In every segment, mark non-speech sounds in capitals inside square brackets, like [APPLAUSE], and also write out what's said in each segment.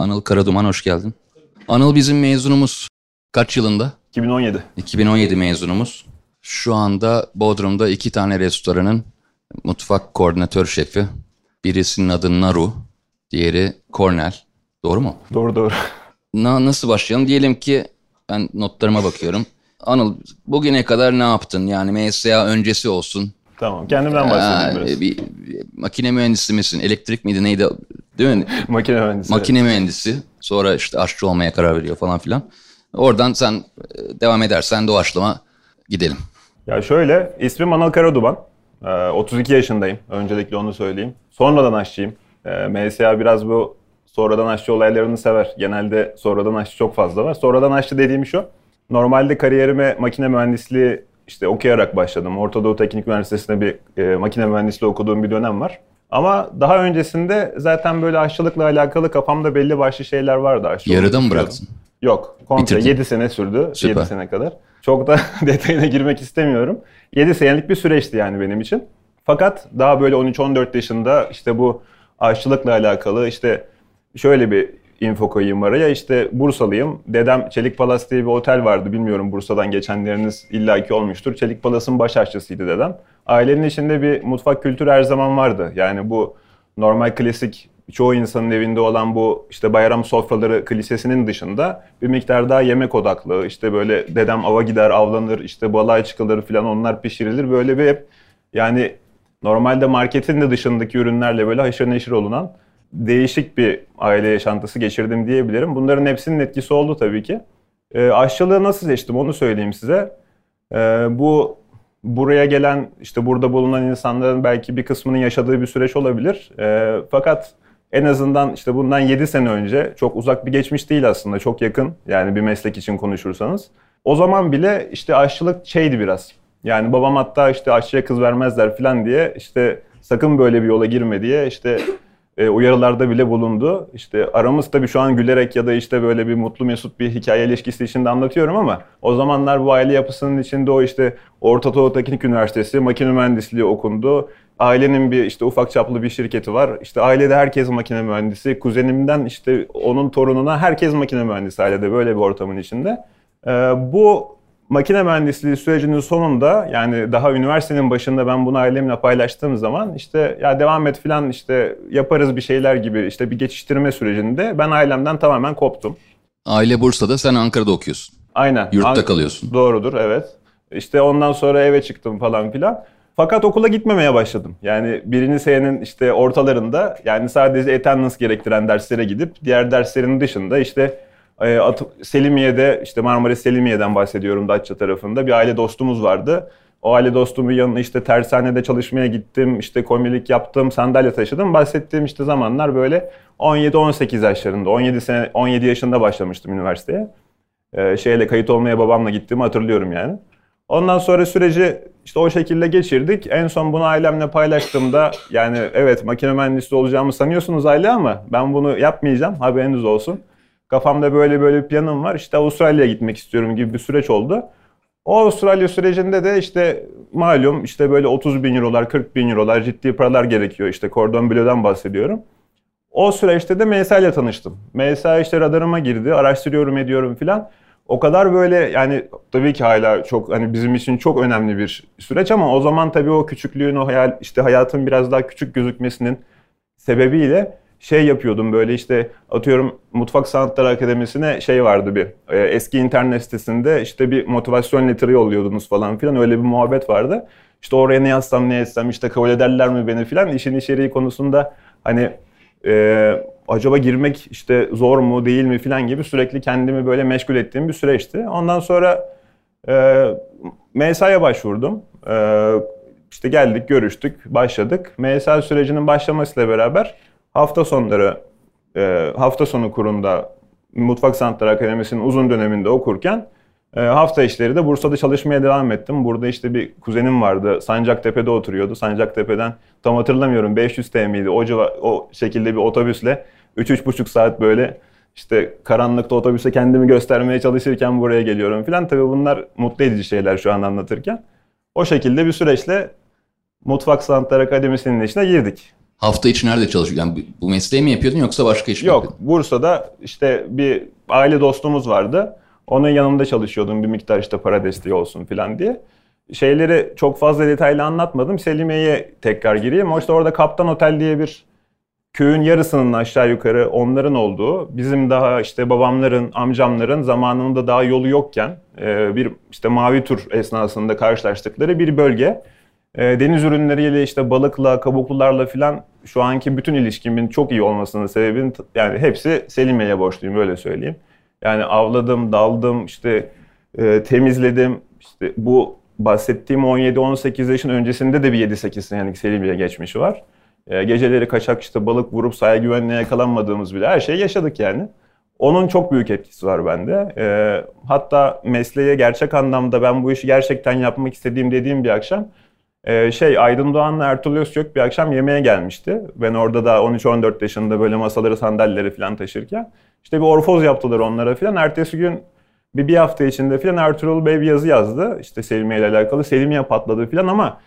Anıl Karaduman hoş geldin. Anıl bizim mezunumuz. Kaç yılında? 2017. 2017 mezunumuz. Şu anda Bodrum'da iki tane restoranın mutfak koordinatör şefi. Birisinin adı Naru, diğeri Cornell. Doğru mu? Doğru doğru. Na, nasıl başlayalım? Diyelim ki ben notlarıma bakıyorum. Anıl bugüne kadar ne yaptın? Yani MSA öncesi olsun. Tamam. Kendimden bahsedeyim Aa, biraz. bir, bir makine mühendisi misin? Elektrik miydi neydi? Değil mi? [LAUGHS] Makine mühendisi. Makine mühendisi. Sonra işte aşçı olmaya karar veriyor falan filan. Oradan sen e, devam edersen doğaçlama gidelim. Ya şöyle, ismim Anıl Karaduman. Ee, 32 yaşındayım. Öncelikle onu söyleyeyim. Sonradan aşçıyım. Ee, MSA biraz bu sonradan aşçı olaylarını sever. Genelde sonradan aşçı çok fazla var. Sonradan aşçı dediğim şu. Normalde kariyerime makine mühendisliği işte okuyarak başladım. Orta Doğu Teknik Üniversitesi'nde bir e, makine mühendisliği okuduğum bir dönem var. Ama daha öncesinde zaten böyle aşçılıkla alakalı kafamda belli başlı şeyler vardı. Aşçı olmak Yarıda mı bıraktın? Yok. Komple Bitirdin. 7 sene sürdü. Süper. 7 sene kadar. Çok da [LAUGHS] detayına girmek istemiyorum. 7 senelik bir süreçti yani benim için. Fakat daha böyle 13-14 yaşında işte bu aşçılıkla alakalı işte şöyle bir info koyayım araya. İşte Bursalıyım. Dedem Çelik Palas diye bir otel vardı. Bilmiyorum Bursa'dan geçenleriniz illaki olmuştur. Çelik Palas'ın baş aşçısıydı dedem. Ailenin içinde bir mutfak kültürü her zaman vardı. Yani bu normal klasik çoğu insanın evinde olan bu işte bayram sofraları klişesinin dışında bir miktar daha yemek odaklı. İşte böyle dedem ava gider avlanır işte balığa çıkılır falan onlar pişirilir. Böyle bir hep yani normalde marketin de dışındaki ürünlerle böyle haşır neşir olunan değişik bir aile yaşantısı geçirdim diyebilirim. Bunların hepsinin etkisi oldu tabii ki. E, aşçılığı nasıl seçtim onu söyleyeyim size. E, bu buraya gelen işte burada bulunan insanların belki bir kısmının yaşadığı bir süreç olabilir. E, fakat en azından işte bundan 7 sene önce çok uzak bir geçmiş değil aslında çok yakın yani bir meslek için konuşursanız. O zaman bile işte aşçılık şeydi biraz. Yani babam hatta işte aşçıya kız vermezler falan diye işte sakın böyle bir yola girme diye işte e, uyarılarda bile bulundu. İşte aramız tabii şu an gülerek ya da işte böyle bir mutlu mesut bir hikaye ilişkisi içinde anlatıyorum ama o zamanlar bu aile yapısının içinde o işte Orta Doğu Teknik Üniversitesi makine mühendisliği okundu. Ailenin bir işte ufak çaplı bir şirketi var. İşte ailede herkes makine mühendisi. Kuzenimden işte onun torununa herkes makine mühendisi ailede böyle bir ortamın içinde. Ee, bu makine mühendisliği sürecinin sonunda yani daha üniversitenin başında ben bunu ailemle paylaştığım zaman işte ya devam et falan işte yaparız bir şeyler gibi işte bir geçiştirme sürecinde ben ailemden tamamen koptum. Aile Bursa'da sen Ankara'da okuyorsun. Aynen. Yurtta An- kalıyorsun. Doğrudur evet. İşte ondan sonra eve çıktım falan filan. Fakat okula gitmemeye başladım. Yani birinci senenin işte ortalarında yani sadece attendance gerektiren derslere gidip diğer derslerin dışında işte Selimiye'de işte Marmaris Selimiye'den bahsediyorum Datça tarafında bir aile dostumuz vardı. O aile dostumun yanına işte tersanede çalışmaya gittim, işte komilik yaptım, sandalye taşıdım. Bahsettiğim işte zamanlar böyle 17-18 yaşlarında, 17 sene 17 yaşında başlamıştım üniversiteye. Ee, şeyle kayıt olmaya babamla gittiğimi hatırlıyorum yani. Ondan sonra süreci işte o şekilde geçirdik. En son bunu ailemle paylaştığımda yani evet makine mühendisi olacağımı sanıyorsunuz aile ama ben bunu yapmayacağım haberiniz olsun. Kafamda böyle böyle bir planım var. İşte Avustralya'ya gitmek istiyorum gibi bir süreç oldu. O Avustralya sürecinde de işte malum işte böyle 30 bin eurolar, 40 bin eurolar ciddi paralar gerekiyor. İşte Cordon Bleu'dan bahsediyorum. O süreçte de MSA ile tanıştım. MSA işte radarıma girdi, araştırıyorum ediyorum filan. O kadar böyle yani tabii ki hala çok hani bizim için çok önemli bir süreç ama o zaman tabii o küçüklüğün o hayal işte hayatın biraz daha küçük gözükmesinin sebebiyle şey yapıyordum böyle işte atıyorum Mutfak Sanatları Akademisi'ne şey vardı bir e, eski internet sitesinde işte bir motivasyon letter'ı yolluyordunuz falan filan öyle bir muhabbet vardı. İşte oraya ne yazsam ne etsem işte kabul ederler mi beni filan işin içeriği konusunda hani e, acaba girmek işte zor mu değil mi filan gibi sürekli kendimi böyle meşgul ettiğim bir süreçti. Ondan sonra e, MSA'ya başvurdum. E, işte geldik, görüştük, başladık. MSA sürecinin başlamasıyla beraber hafta sonları, e, hafta sonu kurunda Mutfak Sanatları Akademisi'nin uzun döneminde okurken e, hafta işleri de Bursa'da çalışmaya devam ettim. Burada işte bir kuzenim vardı. Sancaktepe'de oturuyordu. Sancaktepe'den tam hatırlamıyorum 500 TL miydi? O, civa- o şekilde bir otobüsle 3-3,5 saat böyle işte karanlıkta otobüse kendimi göstermeye çalışırken buraya geliyorum falan. Tabii bunlar mutlu edici şeyler şu an anlatırken. O şekilde bir süreçle Mutfak Sanatları Akademisi'nin içine girdik. Hafta içi nerede çalışıyordun? Yani bu mesleği mi yapıyordun yoksa başka iş mi Yok, yapıyordun? Bursa'da işte bir aile dostumuz vardı. Onun yanında çalışıyordum bir miktar işte para desteği olsun falan diye. Şeyleri çok fazla detaylı anlatmadım. Selimiye'ye tekrar gireyim. O işte orada Kaptan Otel diye bir köyün yarısının aşağı yukarı onların olduğu, bizim daha işte babamların, amcamların zamanında daha yolu yokken e, bir işte mavi tur esnasında karşılaştıkları bir bölge. E, deniz ürünleriyle işte balıkla, kabuklularla filan şu anki bütün ilişkimin çok iyi olmasının sebebinin yani hepsi Selimiye'ye borçluyum öyle söyleyeyim. Yani avladım, daldım, işte e, temizledim. İşte bu bahsettiğim 17-18 yaşın öncesinde de bir 7-8 senelik Selimiye geçmişi var. E, geceleri kaçak işte balık vurup sahaya güvenliğe yakalanmadığımız bile her şeyi yaşadık yani. Onun çok büyük etkisi var bende. E, hatta mesleğe gerçek anlamda ben bu işi gerçekten yapmak istediğim dediğim bir akşam e, şey Aydın Doğan'la Ertuğrul Özkök bir akşam yemeğe gelmişti. Ben orada da 13-14 yaşında böyle masaları sandalyeleri falan taşırken işte bir orfoz yaptılar onlara falan. Ertesi gün bir, bir hafta içinde falan Ertuğrul Bey bir yazı yazdı. İşte Selimiye ile alakalı. Selimiye patladı falan ama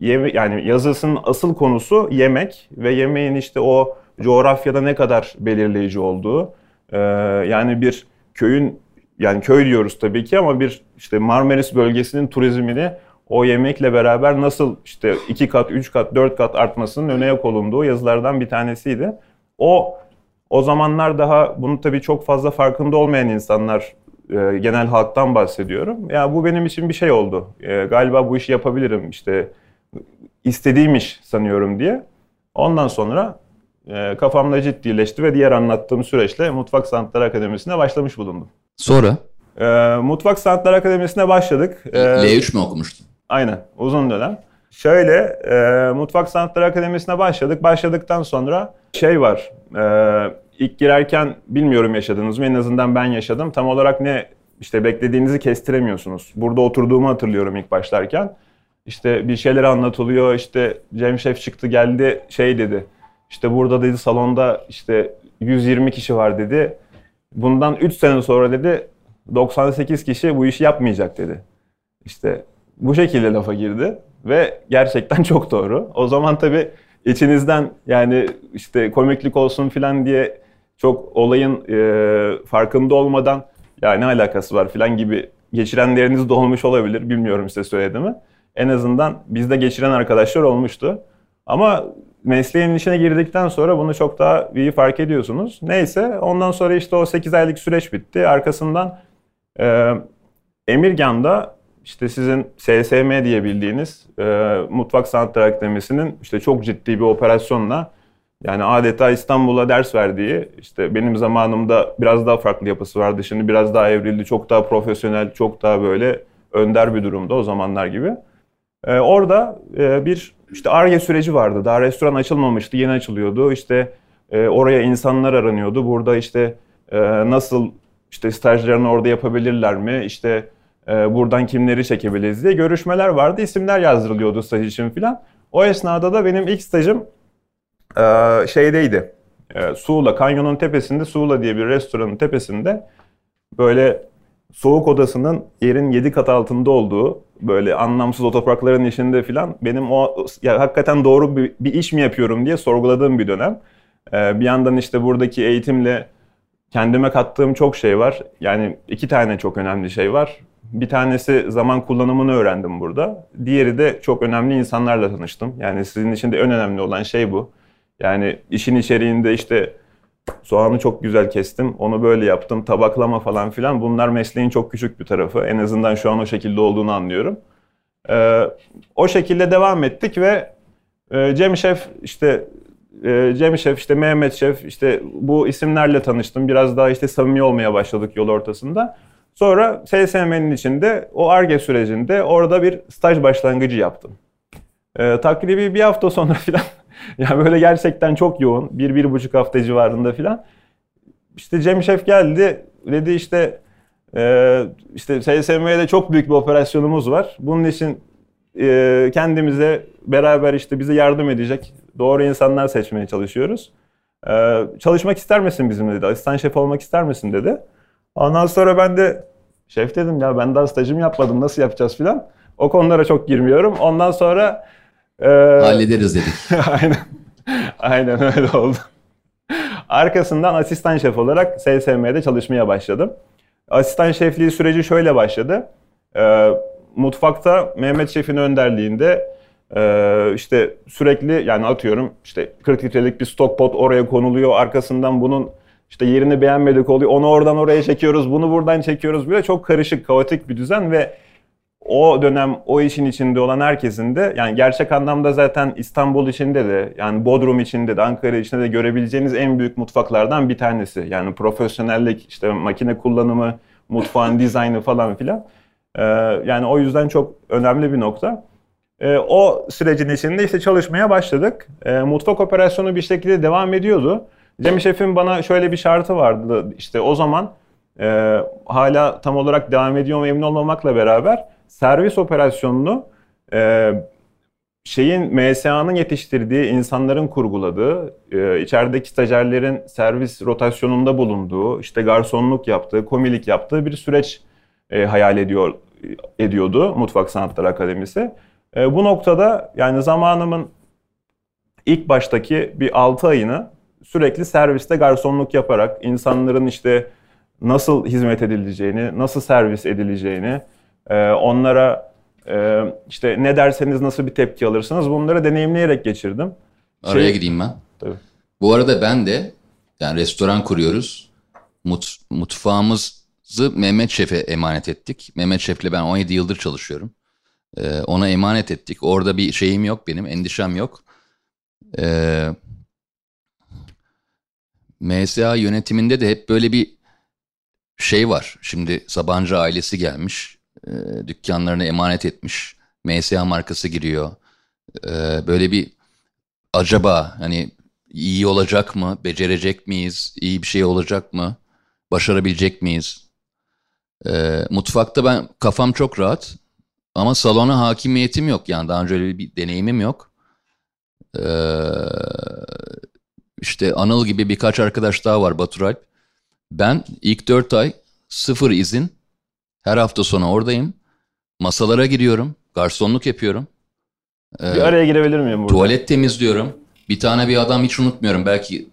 yeme, yani yazısının asıl konusu yemek ve yemeğin işte o coğrafyada ne kadar belirleyici olduğu. Ee, yani bir köyün yani köy diyoruz tabii ki ama bir işte Marmaris bölgesinin turizmini o yemekle beraber nasıl işte iki kat, üç kat, dört kat artmasının öne yok olunduğu yazılardan bir tanesiydi. O o zamanlar daha bunu tabii çok fazla farkında olmayan insanlar e, genel halktan bahsediyorum. Ya bu benim için bir şey oldu. E, galiba bu işi yapabilirim işte istediğim iş sanıyorum diye. Ondan sonra e, kafamda ciddileşti ve diğer anlattığım süreçle Mutfak Sanatları Akademisi'ne başlamış bulundum. Sonra? E, Mutfak Sanatları Akademisi'ne başladık. E, L3 mü okumuştun? Aynen, uzun dönem. Şöyle, e, Mutfak Sanatları Akademisi'ne başladık. Başladıktan sonra şey var, e, ilk girerken bilmiyorum yaşadınız mı? En azından ben yaşadım. Tam olarak ne işte beklediğinizi kestiremiyorsunuz. Burada oturduğumu hatırlıyorum ilk başlarken. İşte bir şeyler anlatılıyor. İşte Cem Şef çıktı geldi şey dedi. İşte burada dedi salonda işte 120 kişi var dedi. Bundan 3 sene sonra dedi 98 kişi bu işi yapmayacak dedi. İşte bu şekilde lafa girdi ve gerçekten çok doğru. O zaman tabii içinizden yani işte komiklik olsun filan diye çok olayın e, farkında olmadan ya ne alakası var filan gibi geçirenleriniz de olmuş olabilir. Bilmiyorum size söyledi mi. En azından bizde geçiren arkadaşlar olmuştu. Ama mesleğin içine girdikten sonra bunu çok daha iyi fark ediyorsunuz. Neyse ondan sonra işte o 8 aylık süreç bitti. Arkasından e, Emirgan'da işte sizin SSM diye bildiğiniz e, Mutfak Sanatları Akademisi'nin işte çok ciddi bir operasyonla yani adeta İstanbul'a ders verdiği işte benim zamanımda biraz daha farklı yapısı vardı. Şimdi biraz daha evrildi. Çok daha profesyonel, çok daha böyle önder bir durumda o zamanlar gibi. Ee, orada e, bir işte ARGE süreci vardı. Daha restoran açılmamıştı, yeni açılıyordu. İşte e, oraya insanlar aranıyordu. Burada işte e, nasıl işte stajlarını orada yapabilirler mi? İşte buradan kimleri çekebiliriz diye görüşmeler vardı. İsimler yazdırılıyordu staj için filan. O esnada da benim ilk stajım e, şeydeydi. E, Suğla, kanyonun tepesinde Suğla diye bir restoranın tepesinde böyle soğuk odasının yerin 7 kat altında olduğu böyle anlamsız otoparkların içinde filan benim o ya hakikaten doğru bir, bir iş mi yapıyorum diye sorguladığım bir dönem. Bir yandan işte buradaki eğitimle kendime kattığım çok şey var. Yani iki tane çok önemli şey var. Bir tanesi zaman kullanımını öğrendim burada. Diğeri de çok önemli insanlarla tanıştım. Yani sizin için de en önemli olan şey bu. Yani işin içeriğinde işte soğanı çok güzel kestim, onu böyle yaptım, tabaklama falan filan. Bunlar mesleğin çok küçük bir tarafı. En azından şu an o şekilde olduğunu anlıyorum. Ee, o şekilde devam ettik ve e, Cem Şef işte e, Cem Şef işte Mehmet Şef işte bu isimlerle tanıştım. Biraz daha işte samimi olmaya başladık yol ortasında. Sonra SSM'nin içinde o ARGE sürecinde orada bir staj başlangıcı yaptım. Ee, takribi bir hafta sonra [LAUGHS] filan yani böyle gerçekten çok yoğun. Bir, bir buçuk hafta civarında filan. İşte Cem Şef geldi. Dedi işte e, işte SSM'de çok büyük bir operasyonumuz var. Bunun için e, kendimize beraber işte bize yardım edecek doğru insanlar seçmeye çalışıyoruz. E, çalışmak ister misin bizimle dedi. Asistan şef olmak ister misin dedi. Ondan sonra ben de şef dedim ya ben daha stajım yapmadım nasıl yapacağız filan. O konulara çok girmiyorum. Ondan sonra ee, [LAUGHS] Hallederiz dedik. [LAUGHS] Aynen. Aynen öyle oldu. Arkasından asistan şef olarak SSM'de çalışmaya başladım. Asistan şefliği süreci şöyle başladı. Ee, mutfakta Mehmet Şef'in önderliğinde e, işte sürekli yani atıyorum işte 40 litrelik bir stok pot oraya konuluyor. Arkasından bunun işte yerini beğenmedik oluyor. Onu oradan oraya çekiyoruz, bunu buradan çekiyoruz. Böyle çok karışık, kaotik bir düzen ve o dönem o işin içinde olan herkesin de yani gerçek anlamda zaten İstanbul içinde de yani Bodrum içinde de Ankara içinde de görebileceğiniz en büyük mutfaklardan bir tanesi. Yani profesyonellik işte makine kullanımı, mutfağın [LAUGHS] dizaynı falan filan. Ee, yani o yüzden çok önemli bir nokta. Ee, o sürecin içinde işte çalışmaya başladık. Ee, mutfak operasyonu bir şekilde devam ediyordu. Cem Şef'in bana şöyle bir şartı vardı. İşte o zaman e, hala tam olarak devam ediyor mu emin olmamakla beraber servis operasyonunu e, şeyin MSA'nın yetiştirdiği, insanların kurguladığı, e, içerideki stajyerlerin servis rotasyonunda bulunduğu, işte garsonluk yaptığı, komilik yaptığı bir süreç e, hayal ediyor ediyordu Mutfak Sanatları Akademisi. E, bu noktada yani zamanımın ilk baştaki bir 6 ayını sürekli serviste garsonluk yaparak insanların işte nasıl hizmet edileceğini, nasıl servis edileceğini, e, onlara e, işte ne derseniz nasıl bir tepki alırsınız bunları deneyimleyerek geçirdim. Araya şey, gideyim ben. Tabii. Bu arada ben de yani restoran kuruyoruz. Mut, mutfağımızı Mehmet Şef'e emanet ettik. Mehmet Şef'le ben 17 yıldır çalışıyorum. Ee, ona emanet ettik. Orada bir şeyim yok benim, endişem yok. Ee, MSA yönetiminde de hep böyle bir şey var. Şimdi Sabancı ailesi gelmiş. E, dükkanlarını emanet etmiş. MSA markası giriyor. E, böyle bir acaba hani iyi olacak mı? Becerecek miyiz? İyi bir şey olacak mı? Başarabilecek miyiz? E, mutfakta ben kafam çok rahat. Ama salona hakimiyetim yok. Yani daha önce öyle bir deneyimim yok. Ee, işte Anıl gibi birkaç arkadaş daha var Batur Alp. Ben ilk dört ay sıfır izin. Her hafta sonu oradayım. Masalara giriyorum. Garsonluk yapıyorum. Ee, bir araya girebilir miyim burada? Tuvalet temizliyorum. Bir tane bir adam hiç unutmuyorum. Belki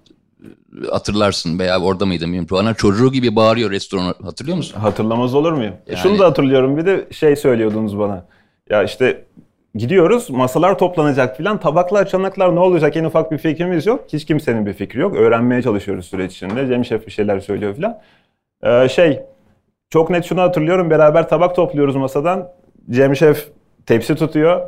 e, hatırlarsın veya orada mıydım bilmiyorum. Bana çocuğu gibi bağırıyor restoran. Hatırlıyor musun? Hatırlamaz olur muyum? Yani... Şunu da hatırlıyorum. Bir de şey söylüyordunuz bana. Ya işte gidiyoruz masalar toplanacak filan tabaklar çanaklar ne olacak en ufak bir fikrimiz yok. Hiç kimsenin bir fikri yok. Öğrenmeye çalışıyoruz süreç içinde. Cem Şef bir şeyler söylüyor filan. Ee, şey çok net şunu hatırlıyorum beraber tabak topluyoruz masadan. Cem Şef tepsi tutuyor.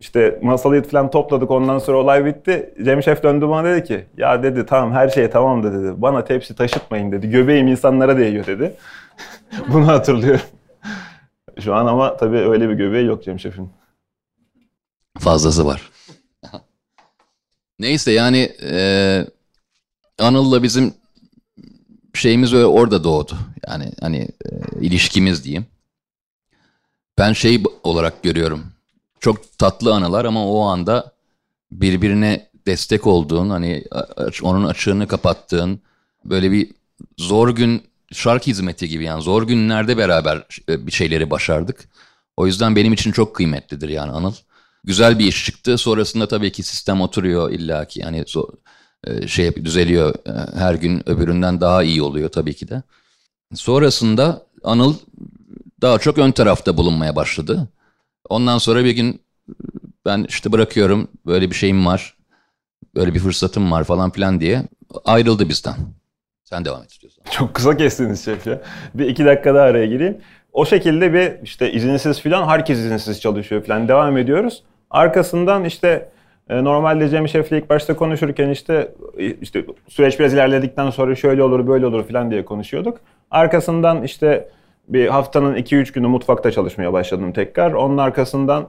İşte masalıyı falan topladık ondan sonra olay bitti. Cem Şef döndü bana dedi ki ya dedi tamam her şey tamam da dedi. Bana tepsi taşıtmayın dedi. Göbeğim insanlara değiyor dedi. [LAUGHS] Bunu hatırlıyorum. Şu an ama tabii öyle bir göbeği yok Cem Şef'in. Fazlası var. Neyse yani e, Anıl'la bizim şeyimiz öyle orada doğdu. Yani hani e, ilişkimiz diyeyim. Ben şey olarak görüyorum. Çok tatlı anılar ama o anda birbirine destek olduğun, hani onun açığını kapattığın, böyle bir zor gün şark hizmeti gibi yani zor günlerde beraber e, bir şeyleri başardık. O yüzden benim için çok kıymetlidir yani Anıl güzel bir iş çıktı. Sonrasında tabii ki sistem oturuyor illaki. Yani e, şey düzeliyor. E, her gün öbüründen daha iyi oluyor tabii ki de. Sonrasında Anıl daha çok ön tarafta bulunmaya başladı. Ondan sonra bir gün ben işte bırakıyorum böyle bir şeyim var. Böyle bir fırsatım var falan filan diye ayrıldı bizden. Sen devam et istiyorsan. Çok kısa kestiniz şef ya. Bir iki dakika daha araya gireyim. O şekilde bir işte izinsiz falan herkes izinsiz çalışıyor falan devam ediyoruz. Arkasından işte e, normalde Cem Şef'le ilk başta konuşurken işte işte süreç biraz ilerledikten sonra şöyle olur böyle olur falan diye konuşuyorduk. Arkasından işte bir haftanın 2-3 günü mutfakta çalışmaya başladım tekrar. Onun arkasından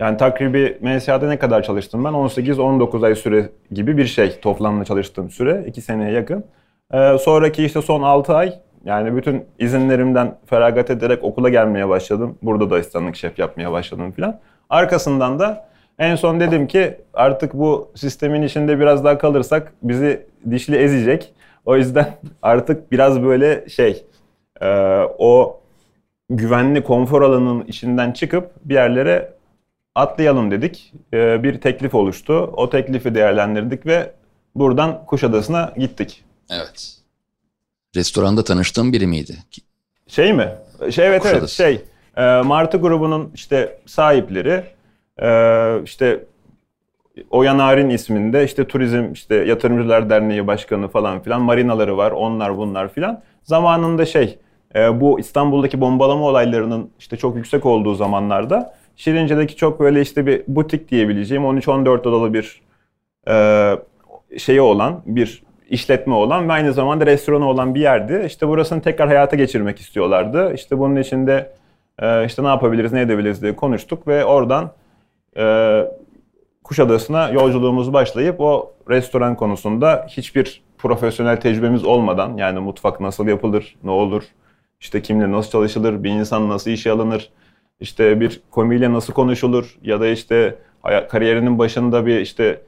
yani takribi MSA'da ne kadar çalıştım ben? 18-19 ay süre gibi bir şey toplamda çalıştığım süre. 2 seneye yakın. Ee, sonraki işte son 6 ay yani bütün izinlerimden feragat ederek okula gelmeye başladım. Burada da asistanlık şef yapmaya başladım filan. Arkasından da en son dedim ki artık bu sistemin içinde biraz daha kalırsak bizi dişli ezecek. O yüzden [LAUGHS] artık biraz böyle şey e, o güvenli konfor alanının içinden çıkıp bir yerlere atlayalım dedik. Ee, bir teklif oluştu. O teklifi değerlendirdik ve buradan Kuşadası'na gittik. Evet. Restoranda tanıştığım biri miydi? Şey mi? Şey evet evet Kuşadası. şey. e, Martı grubunun işte sahipleri e, işte Oya Narin isminde işte turizm işte yatırımcılar derneği başkanı falan filan marinaları var onlar bunlar filan. Zamanında şey e, bu İstanbul'daki bombalama olaylarının işte çok yüksek olduğu zamanlarda Şirince'deki çok böyle işte bir butik diyebileceğim 13-14 odalı bir şeyi olan bir işletme olan ve aynı zamanda restoranı olan bir yerdi. İşte burasını tekrar hayata geçirmek istiyorlardı. İşte bunun için de e, işte ne yapabiliriz, ne edebiliriz diye konuştuk ve oradan e, Kuşadası'na yolculuğumuz başlayıp o restoran konusunda hiçbir profesyonel tecrübemiz olmadan yani mutfak nasıl yapılır, ne olur, işte kimle nasıl çalışılır, bir insan nasıl işe alınır, işte bir komiyle nasıl konuşulur ya da işte kariyerinin başında bir işte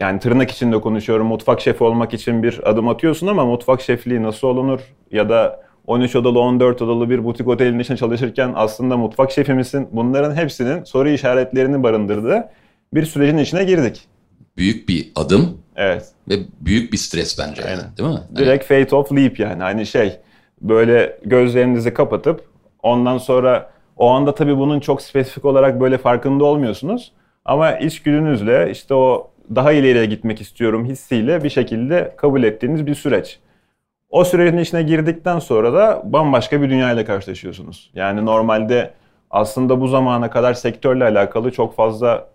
yani tırnak içinde konuşuyorum mutfak şefi olmak için bir adım atıyorsun ama mutfak şefliği nasıl olunur ya da 13 odalı 14 odalı bir butik otelin içinde çalışırken aslında mutfak şefi misin? Bunların hepsinin soru işaretlerini barındırdığı bir sürecin içine girdik. Büyük bir adım Evet. ve büyük bir stres bence. yani, Aynen. değil mi? Hani Direkt fate of leap yani. Hani şey böyle gözlerinizi kapatıp ondan sonra o anda tabii bunun çok spesifik olarak böyle farkında olmuyorsunuz. Ama içgüdünüzle işte o daha ileriye gitmek istiyorum hissiyle bir şekilde kabul ettiğiniz bir süreç. O sürecin içine girdikten sonra da bambaşka bir dünyayla karşılaşıyorsunuz. Yani normalde aslında bu zamana kadar sektörle alakalı çok fazla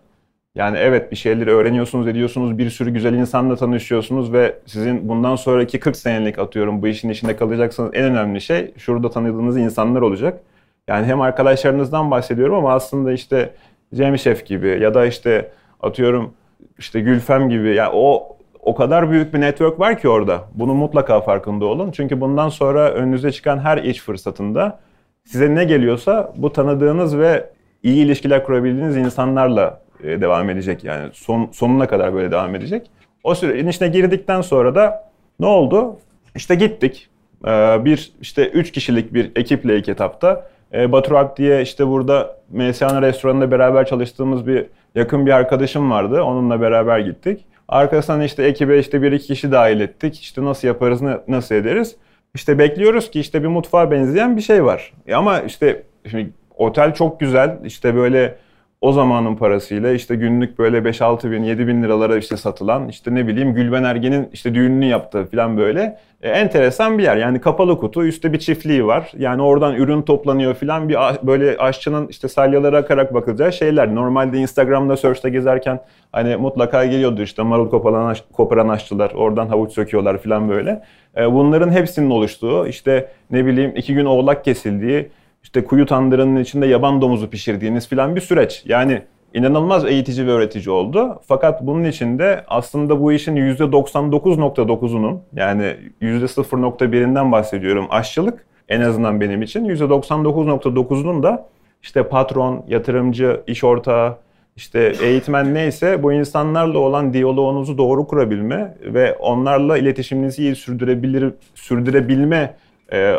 yani evet bir şeyleri öğreniyorsunuz, ediyorsunuz, bir sürü güzel insanla tanışıyorsunuz ve sizin bundan sonraki 40 senelik atıyorum bu işin içinde kalacaksanız en önemli şey şurada tanıdığınız insanlar olacak. Yani hem arkadaşlarınızdan bahsediyorum ama aslında işte Cem Şef gibi ya da işte atıyorum işte Gülfem gibi yani o o kadar büyük bir network var ki orada. Bunun mutlaka farkında olun. Çünkü bundan sonra önünüze çıkan her iş fırsatında size ne geliyorsa bu tanıdığınız ve iyi ilişkiler kurabildiğiniz insanlarla e, devam edecek. Yani son, sonuna kadar böyle devam edecek. O sürecin içine girdikten sonra da ne oldu? İşte gittik. Ee, bir işte üç kişilik bir ekiple ilk etapta. Ee, Batur Alp diye işte burada MSA'nın restoranında beraber çalıştığımız bir yakın bir arkadaşım vardı. Onunla beraber gittik. Arkasından işte ekibe işte bir iki kişi dahil ettik. İşte nasıl yaparız, nasıl ederiz? İşte bekliyoruz ki işte bir mutfağa benzeyen bir şey var. E ama işte şimdi otel çok güzel. İşte böyle o zamanın parasıyla işte günlük böyle 5-6 bin, 7 bin liralara işte satılan işte ne bileyim Gülben Ergen'in işte düğününü yaptığı falan böyle e, enteresan bir yer. Yani kapalı kutu, üstte bir çiftliği var. Yani oradan ürün toplanıyor falan bir böyle aşçının işte salyalara akarak bakılacağı şeyler. Normalde Instagram'da, Search'te gezerken hani mutlaka geliyordu işte marul koparan, aş- koparan aşçılar, oradan havuç söküyorlar falan böyle. E, bunların hepsinin oluştuğu işte ne bileyim iki gün oğlak kesildiği işte kuyu tandırının içinde yaban domuzu pişirdiğiniz filan bir süreç. Yani inanılmaz eğitici ve öğretici oldu. Fakat bunun içinde aslında bu işin %99.9'unun yani %0.1'inden bahsediyorum aşçılık en azından benim için. %99.9'unun da işte patron, yatırımcı, iş ortağı, işte eğitmen neyse bu insanlarla olan diyaloğunuzu doğru kurabilme ve onlarla iletişiminizi iyi sürdürebilir, sürdürebilme e,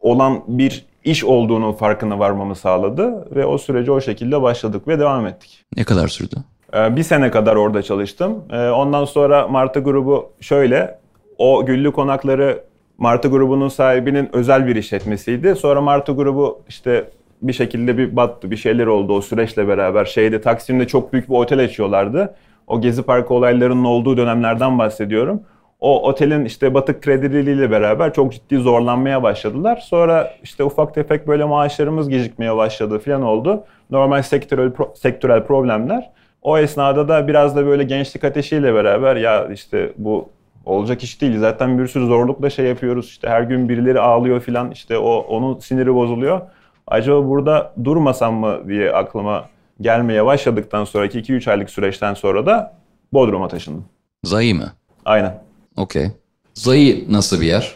olan bir iş olduğunun farkına varmamı sağladı ve o sürece o şekilde başladık ve devam ettik. Ne kadar sürdü? Ee, Bir sene kadar orada çalıştım. Ee, Ondan sonra Martı grubu şöyle, o Güllü Konakları Martı grubunun sahibinin özel bir işletmesiydi. Sonra Martı grubu işte bir şekilde bir battı, bir şeyler oldu o süreçle beraber. Şeyde Taksim'de çok büyük bir otel açıyorlardı. O Gezi Parkı olaylarının olduğu dönemlerden bahsediyorum. O otelin işte batık kredileriyle beraber çok ciddi zorlanmaya başladılar. Sonra işte ufak tefek böyle maaşlarımız gecikmeye başladı falan oldu. Normal sektörel, pro- sektörel problemler. O esnada da biraz da böyle gençlik ateşiyle beraber ya işte bu olacak iş değil. Zaten bir sürü zorlukla şey yapıyoruz. İşte her gün birileri ağlıyor falan. İşte o onun siniri bozuluyor. Acaba burada durmasam mı diye aklıma gelmeye başladıktan sonraki 2-3 aylık süreçten sonra da Bodrum'a taşındım. Zayi mi? Aynen. Okey. Zayi nasıl bir yer?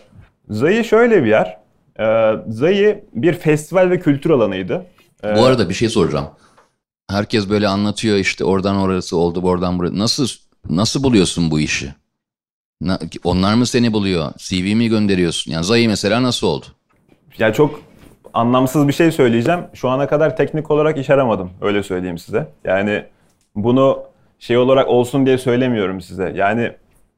Zayi şöyle bir yer. Ee, Zayi bir festival ve kültür alanıydı. Ee, Bu arada bir şey soracağım. Herkes böyle anlatıyor işte oradan orası oldu, oradan buraya. Nasıl nasıl buluyorsun bu işi? Na- Onlar mı seni buluyor? CV mi gönderiyorsun? Yani Zayi mesela nasıl oldu? Yani çok anlamsız bir şey söyleyeceğim. Şu ana kadar teknik olarak iş aramadım. Öyle söyleyeyim size. Yani bunu şey olarak olsun diye söylemiyorum size. Yani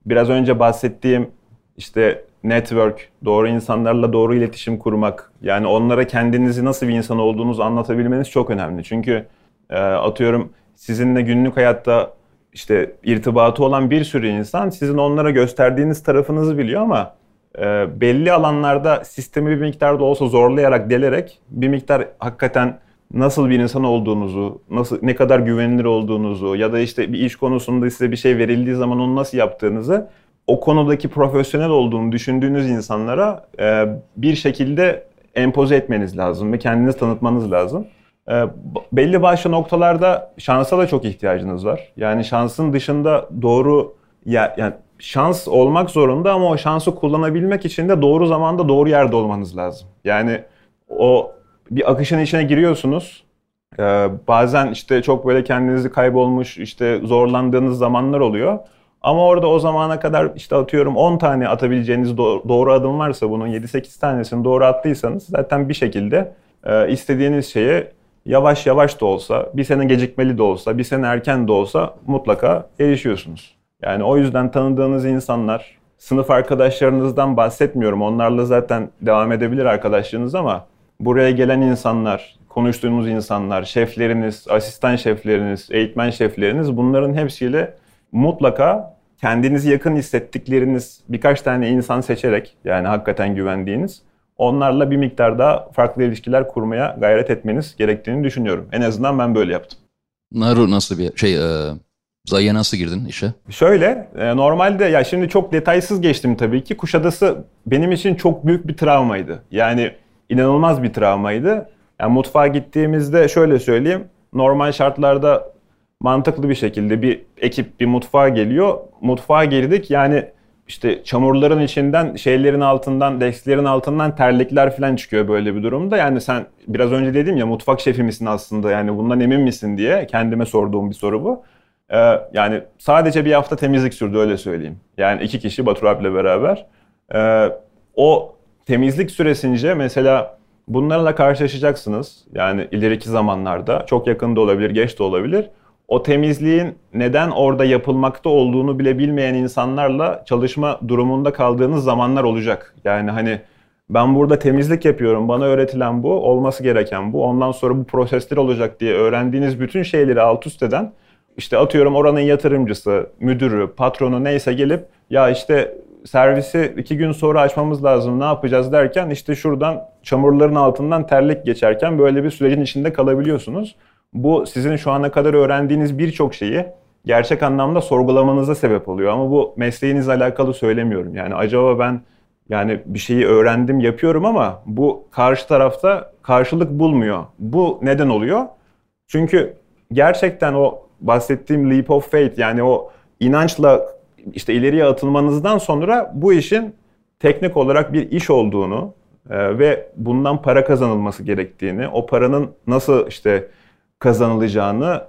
biraz önce bahsettiğim işte network, doğru insanlarla doğru iletişim kurmak. Yani onlara kendinizi nasıl bir insan olduğunuzu anlatabilmeniz çok önemli. Çünkü e, atıyorum sizinle günlük hayatta işte irtibatı olan bir sürü insan sizin onlara gösterdiğiniz tarafınızı biliyor ama e, belli alanlarda sistemi bir miktar da olsa zorlayarak, delerek bir miktar hakikaten nasıl bir insan olduğunuzu, nasıl ne kadar güvenilir olduğunuzu ya da işte bir iş konusunda size bir şey verildiği zaman onu nasıl yaptığınızı o konudaki profesyonel olduğunu düşündüğünüz insanlara e, bir şekilde empoze etmeniz lazım ve kendinizi tanıtmanız lazım. E, belli başlı noktalarda şansa da çok ihtiyacınız var. Yani şansın dışında doğru ya, yani şans olmak zorunda ama o şansı kullanabilmek için de doğru zamanda doğru yerde olmanız lazım. Yani o bir akışın içine giriyorsunuz. Ee, bazen işte çok böyle kendinizi kaybolmuş, işte zorlandığınız zamanlar oluyor. Ama orada o zamana kadar işte atıyorum 10 tane atabileceğiniz doğru adım varsa bunun 7-8 tanesini doğru attıysanız zaten bir şekilde e, istediğiniz şeye yavaş yavaş da olsa, bir sene gecikmeli de olsa, bir sene erken de olsa mutlaka erişiyorsunuz. Yani o yüzden tanıdığınız insanlar, sınıf arkadaşlarınızdan bahsetmiyorum. Onlarla zaten devam edebilir arkadaşlığınız ama buraya gelen insanlar, konuştuğunuz insanlar, şefleriniz, asistan şefleriniz, eğitmen şefleriniz bunların hepsiyle mutlaka kendinizi yakın hissettikleriniz birkaç tane insan seçerek yani hakikaten güvendiğiniz onlarla bir miktar daha farklı ilişkiler kurmaya gayret etmeniz gerektiğini düşünüyorum. En azından ben böyle yaptım. Naru nasıl bir şey e, Zayı'ya nasıl girdin işe? Şöyle, e, normalde ya şimdi çok detaysız geçtim tabii ki. Kuşadası benim için çok büyük bir travmaydı. Yani inanılmaz bir travmaydı. Yani mutfağa gittiğimizde şöyle söyleyeyim. Normal şartlarda mantıklı bir şekilde bir ekip bir mutfağa geliyor. Mutfağa girdik yani işte çamurların içinden şeylerin altından, desklerin altından terlikler falan çıkıyor böyle bir durumda. Yani sen biraz önce dedim ya mutfak şefi misin aslında yani bundan emin misin diye kendime sorduğum bir soru bu. Ee, yani sadece bir hafta temizlik sürdü öyle söyleyeyim. Yani iki kişi Batur abiyle beraber. Ee, o temizlik süresince mesela bunlarla karşılaşacaksınız. Yani ileriki zamanlarda çok yakında olabilir, geç de olabilir. O temizliğin neden orada yapılmakta olduğunu bile bilmeyen insanlarla çalışma durumunda kaldığınız zamanlar olacak. Yani hani ben burada temizlik yapıyorum, bana öğretilen bu, olması gereken bu, ondan sonra bu prosesler olacak diye öğrendiğiniz bütün şeyleri alt üst eden işte atıyorum oranın yatırımcısı, müdürü, patronu neyse gelip ya işte servisi iki gün sonra açmamız lazım ne yapacağız derken işte şuradan çamurların altından terlik geçerken böyle bir sürecin içinde kalabiliyorsunuz. Bu sizin şu ana kadar öğrendiğiniz birçok şeyi gerçek anlamda sorgulamanıza sebep oluyor. Ama bu mesleğinizle alakalı söylemiyorum. Yani acaba ben yani bir şeyi öğrendim yapıyorum ama bu karşı tarafta karşılık bulmuyor. Bu neden oluyor? Çünkü gerçekten o bahsettiğim leap of faith yani o inançla işte ileriye atılmanızdan sonra bu işin teknik olarak bir iş olduğunu e, ve bundan para kazanılması gerektiğini, o paranın nasıl işte kazanılacağını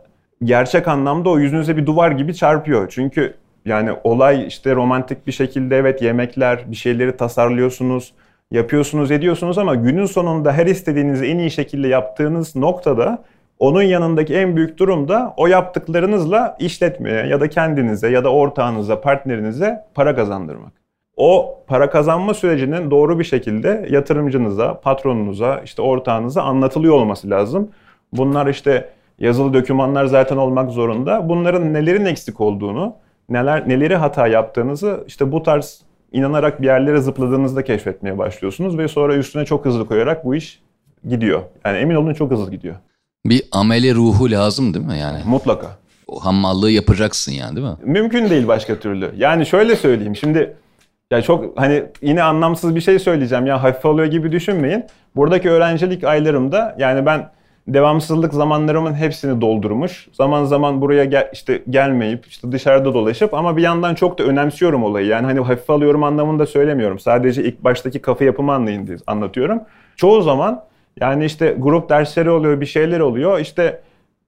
gerçek anlamda o yüzünüze bir duvar gibi çarpıyor. Çünkü yani olay işte romantik bir şekilde evet yemekler, bir şeyleri tasarlıyorsunuz, yapıyorsunuz, ediyorsunuz ama günün sonunda her istediğinizi en iyi şekilde yaptığınız noktada onun yanındaki en büyük durum da o yaptıklarınızla işletmeye ya da kendinize ya da ortağınıza, partnerinize para kazandırmak. O para kazanma sürecinin doğru bir şekilde yatırımcınıza, patronunuza, işte ortağınıza anlatılıyor olması lazım. Bunlar işte yazılı dokümanlar zaten olmak zorunda. Bunların nelerin eksik olduğunu, neler neleri hata yaptığınızı işte bu tarz inanarak bir yerlere zıpladığınızda keşfetmeye başlıyorsunuz ve sonra üstüne çok hızlı koyarak bu iş gidiyor. Yani emin olun çok hızlı gidiyor. Bir ameli ruhu lazım değil mi yani? Mutlaka. O hammallığı yapacaksın yani değil mi? Mümkün değil başka türlü. Yani şöyle söyleyeyim şimdi ya çok hani yine anlamsız bir şey söyleyeceğim ya hafif alıyor gibi düşünmeyin. Buradaki öğrencilik aylarımda yani ben devamsızlık zamanlarımın hepsini doldurmuş. Zaman zaman buraya gel, işte gelmeyip işte dışarıda dolaşıp ama bir yandan çok da önemsiyorum olayı. Yani hani hafif alıyorum anlamında söylemiyorum. Sadece ilk baştaki kafa yapımı anlayın diye anlatıyorum. Çoğu zaman yani işte grup dersleri oluyor, bir şeyler oluyor. İşte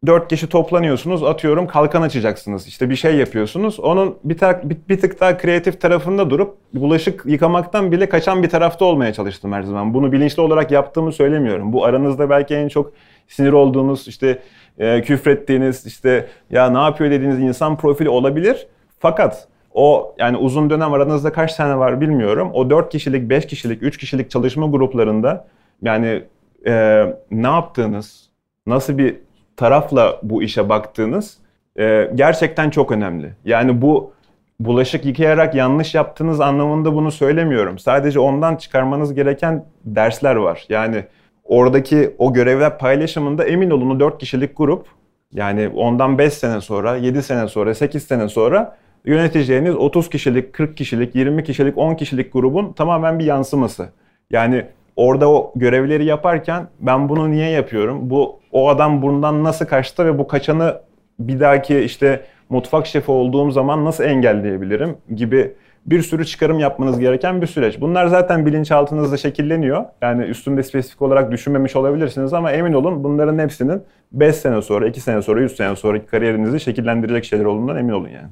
dört kişi toplanıyorsunuz atıyorum kalkan açacaksınız işte bir şey yapıyorsunuz onun bir, tar- bir, bir tık daha kreatif tarafında durup bulaşık yıkamaktan bile kaçan bir tarafta olmaya çalıştım her zaman. Bunu bilinçli olarak yaptığımı söylemiyorum. Bu aranızda belki en çok sinir olduğunuz işte e, küfrettiğiniz işte ya ne yapıyor dediğiniz insan profili olabilir. Fakat o yani uzun dönem aranızda kaç tane var bilmiyorum. O 4 kişilik, 5 kişilik, 3 kişilik çalışma gruplarında yani e, ne yaptığınız, nasıl bir tarafla bu işe baktığınız e, gerçekten çok önemli. Yani bu bulaşık yıkayarak yanlış yaptığınız anlamında bunu söylemiyorum. Sadece ondan çıkarmanız gereken dersler var. Yani oradaki o görevler paylaşımında emin olun o 4 kişilik grup yani ondan 5 sene sonra, 7 sene sonra, 8 sene sonra yöneteceğiniz 30 kişilik, 40 kişilik, 20 kişilik, 10 kişilik grubun tamamen bir yansıması. Yani orada o görevleri yaparken ben bunu niye yapıyorum? Bu o adam bundan nasıl kaçtı ve bu kaçanı bir dahaki işte mutfak şefi olduğum zaman nasıl engelleyebilirim gibi bir sürü çıkarım yapmanız gereken bir süreç. Bunlar zaten bilinçaltınızda şekilleniyor. Yani üstünde spesifik olarak düşünmemiş olabilirsiniz ama emin olun bunların hepsinin 5 sene sonra, 2 sene sonra, 100 sene sonraki kariyerinizi şekillendirecek şeyler olduğundan emin olun yani.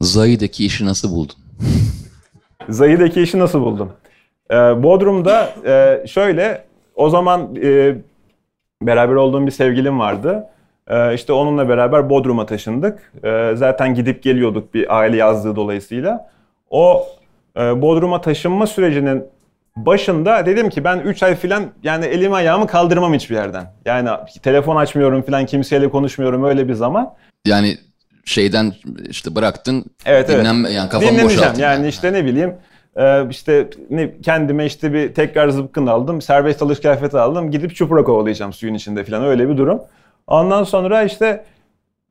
Zayi'deki işi nasıl buldun? Zayi'deki işi nasıl buldum? Ee, Bodrum'da e, şöyle, o zaman e, beraber olduğum bir sevgilim vardı. E, işte onunla beraber Bodrum'a taşındık. E, zaten gidip geliyorduk bir aile yazdığı dolayısıyla. O e, Bodrum'a taşınma sürecinin başında dedim ki ben 3 ay falan yani elimi ayağımı kaldırmam hiçbir yerden. Yani telefon açmıyorum falan kimseyle konuşmuyorum öyle bir zaman. Yani şeyden işte bıraktın. Evet, evet. dinlenme, yani Dinlemeyeceğim. boşalttın. Yani işte ne bileyim e, işte ne, kendime işte bir tekrar zıpkın aldım. Serbest dalış kıyafeti aldım. Gidip çupra kovalayacağım suyun içinde falan öyle bir durum. Ondan sonra işte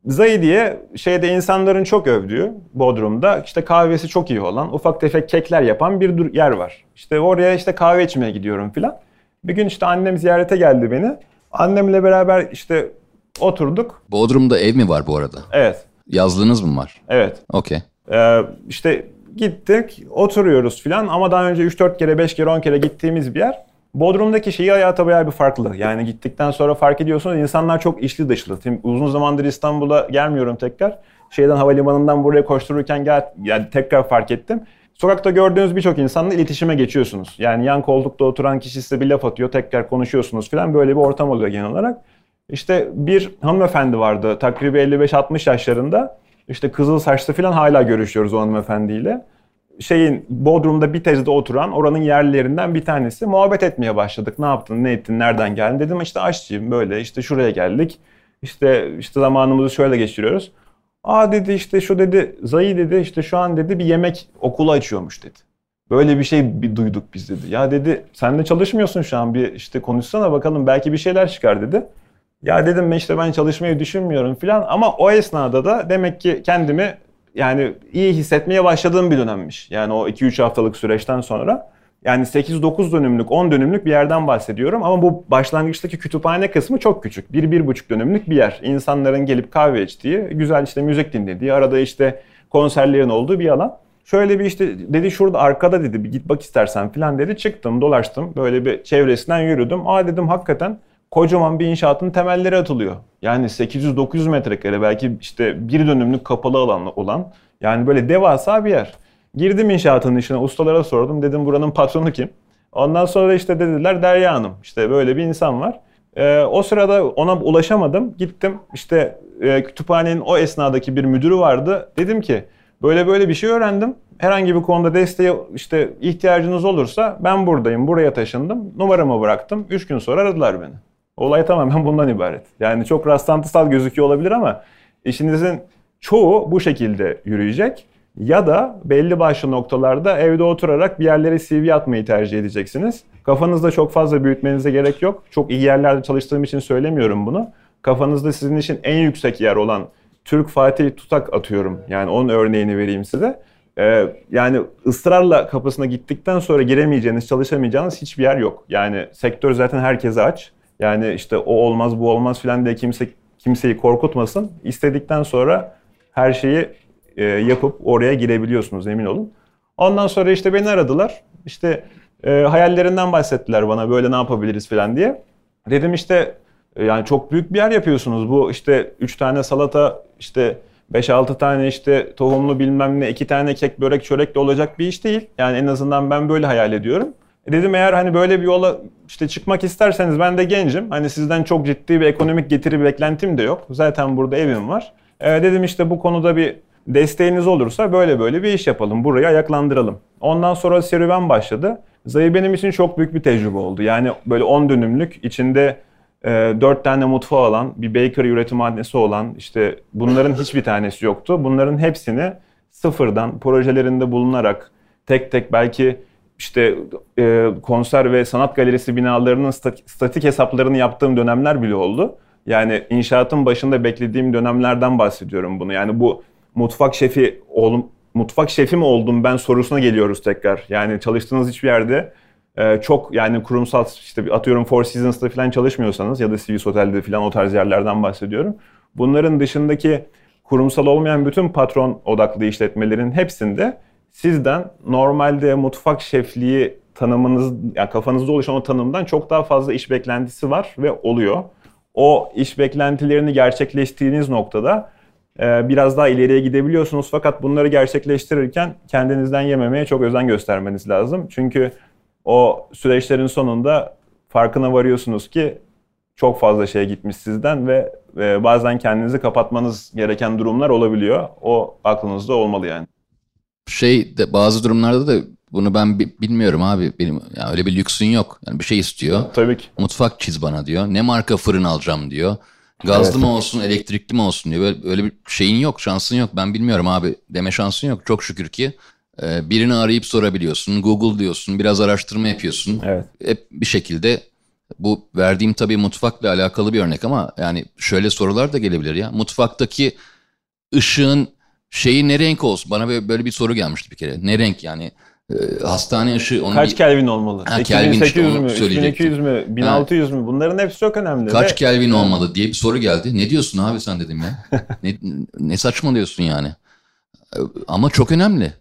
Zayi diye şeyde insanların çok övdüğü Bodrum'da işte kahvesi çok iyi olan ufak tefek kekler yapan bir yer var. İşte oraya işte kahve içmeye gidiyorum filan. Bir gün işte annem ziyarete geldi beni. Annemle beraber işte oturduk. Bodrum'da ev mi var bu arada? Evet, Yazlığınız mı var? evet. Okey. Ee, işte gittik, oturuyoruz filan ama daha önce 3-4 kere, 5 kere, 10 kere gittiğimiz bir yer. Bodrum'daki şeyi hayata bayağı bir farklı. Yani gittikten sonra fark ediyorsunuz insanlar çok içli dışlı. Şimdi uzun zamandır İstanbul'a gelmiyorum tekrar. Şeyden havalimanından buraya koştururken gel, yani tekrar fark ettim. Sokakta gördüğünüz birçok insanla iletişime geçiyorsunuz. Yani yan koltukta oturan kişi size bir laf atıyor, tekrar konuşuyorsunuz filan. Böyle bir ortam oluyor genel olarak. İşte bir hanımefendi vardı takribi 55-60 yaşlarında. İşte kızıl saçlı falan hala görüşüyoruz o hanımefendiyle. Şeyin Bodrum'da bir tezde oturan oranın yerlilerinden bir tanesi. Muhabbet etmeye başladık. Ne yaptın, ne ettin, nereden geldin? Dedim işte aşçıyım böyle işte şuraya geldik. İşte işte zamanımızı şöyle geçiriyoruz. Aa dedi işte şu dedi Zayi dedi işte şu an dedi bir yemek okulu açıyormuş dedi. Böyle bir şey bir duyduk biz dedi. Ya dedi sen de çalışmıyorsun şu an bir işte konuşsana bakalım belki bir şeyler çıkar dedi. Ya dedim ben işte ben çalışmayı düşünmüyorum filan ama o esnada da demek ki kendimi yani iyi hissetmeye başladığım bir dönemmiş. Yani o 2-3 haftalık süreçten sonra. Yani 8-9 dönümlük, 10 dönümlük bir yerden bahsediyorum ama bu başlangıçtaki kütüphane kısmı çok küçük. 1-1,5 dönümlük bir yer. İnsanların gelip kahve içtiği, güzel işte müzik dinlediği, arada işte konserlerin olduğu bir alan. Şöyle bir işte dedi şurada arkada dedi bir git bak istersen filan dedi. Çıktım dolaştım böyle bir çevresinden yürüdüm. Aa dedim hakikaten kocaman bir inşaatın temelleri atılıyor. Yani 800-900 metrekare belki işte bir dönümlük kapalı alan olan yani böyle devasa bir yer. Girdim inşaatın içine ustalara sordum dedim buranın patronu kim? Ondan sonra işte dediler Derya Hanım işte böyle bir insan var. Ee, o sırada ona ulaşamadım. Gittim işte e, kütüphanenin o esnadaki bir müdürü vardı. Dedim ki böyle böyle bir şey öğrendim. Herhangi bir konuda desteğe işte ihtiyacınız olursa ben buradayım. Buraya taşındım. Numaramı bıraktım. Üç gün sonra aradılar beni. Olay tamamen bundan ibaret. Yani çok rastlantısal gözüküyor olabilir ama işinizin çoğu bu şekilde yürüyecek. Ya da belli başlı noktalarda evde oturarak bir yerlere CV atmayı tercih edeceksiniz. Kafanızda çok fazla büyütmenize gerek yok. Çok iyi yerlerde çalıştığım için söylemiyorum bunu. Kafanızda sizin için en yüksek yer olan Türk Fatih Tutak atıyorum. Yani onun örneğini vereyim size. Ee, yani ısrarla kapısına gittikten sonra giremeyeceğiniz, çalışamayacağınız hiçbir yer yok. Yani sektör zaten herkese aç. Yani işte o olmaz bu olmaz filan diye kimse kimseyi korkutmasın. İstedikten sonra her şeyi e, yapıp oraya girebiliyorsunuz emin olun. Ondan sonra işte beni aradılar. İşte e, hayallerinden bahsettiler bana böyle ne yapabiliriz filan diye. Dedim işte E, yani çok büyük bir yer yapıyorsunuz. Bu işte 3 tane salata işte 5-6 tane işte tohumlu bilmem ne, 2 tane kek, börek, çörek de olacak bir iş değil. Yani en azından ben böyle hayal ediyorum. E dedim eğer hani böyle bir yola işte çıkmak isterseniz ben de gencim. Hani sizden çok ciddi bir ekonomik getiri beklentim de yok. Zaten burada evim var. E dedim işte bu konuda bir desteğiniz olursa böyle böyle bir iş yapalım. Burayı ayaklandıralım. Ondan sonra serüven başladı. Zayı benim için çok büyük bir tecrübe oldu. Yani böyle 10 dönümlük içinde e, 4 tane mutfağı olan, bir bakery üretim adresi olan işte bunların hiçbir tanesi yoktu. Bunların hepsini sıfırdan projelerinde bulunarak tek tek belki işte e, konser ve sanat galerisi binalarının statik hesaplarını yaptığım dönemler bile oldu. Yani inşaatın başında beklediğim dönemlerden bahsediyorum bunu. Yani bu mutfak şefi oğlum mutfak şefi mi oldum ben sorusuna geliyoruz tekrar. Yani çalıştığınız hiçbir yerde e, çok yani kurumsal işte atıyorum Four Seasons'ta falan çalışmıyorsanız ya da Swiss Otel'de falan o tarz yerlerden bahsediyorum. Bunların dışındaki kurumsal olmayan bütün patron odaklı işletmelerin hepsinde sizden normalde mutfak şefliği tanımınız, yani kafanızda oluşan o tanımdan çok daha fazla iş beklentisi var ve oluyor. O iş beklentilerini gerçekleştiğiniz noktada e, biraz daha ileriye gidebiliyorsunuz. Fakat bunları gerçekleştirirken kendinizden yememeye çok özen göstermeniz lazım. Çünkü o süreçlerin sonunda farkına varıyorsunuz ki çok fazla şey gitmiş sizden ve bazen kendinizi kapatmanız gereken durumlar olabiliyor. O aklınızda olmalı yani şey de bazı durumlarda da bunu ben bilmiyorum abi. Benim yani öyle bir lüksün yok. Yani bir şey istiyor. Tabii ki. Mutfak çiz bana diyor. Ne marka fırın alacağım diyor. Gazlı evet. mı olsun, elektrikli mi olsun diyor. Böyle, öyle bir şeyin yok, şansın yok. Ben bilmiyorum abi. Deme şansın yok. Çok şükür ki e, birini arayıp sorabiliyorsun. Google diyorsun, biraz araştırma yapıyorsun. Evet. Hep bir şekilde bu verdiğim tabii mutfakla alakalı bir örnek ama yani şöyle sorular da gelebilir ya. Mutfaktaki ışığın şeyi ne renk olsun? Bana böyle, böyle bir soru gelmişti bir kere. Ne renk yani? E, hastane ışığı... Onun Kaç bir... Kelvin olmalı? Ha, 2800 işte, mü? 3200 mü? 1600 ha. mü? Bunların hepsi çok önemli. Kaç Ve... Kelvin olmalı diye bir soru geldi. Ne diyorsun abi sen dedim ya. [LAUGHS] ne, ne saçmalıyorsun yani? Ama çok önemli.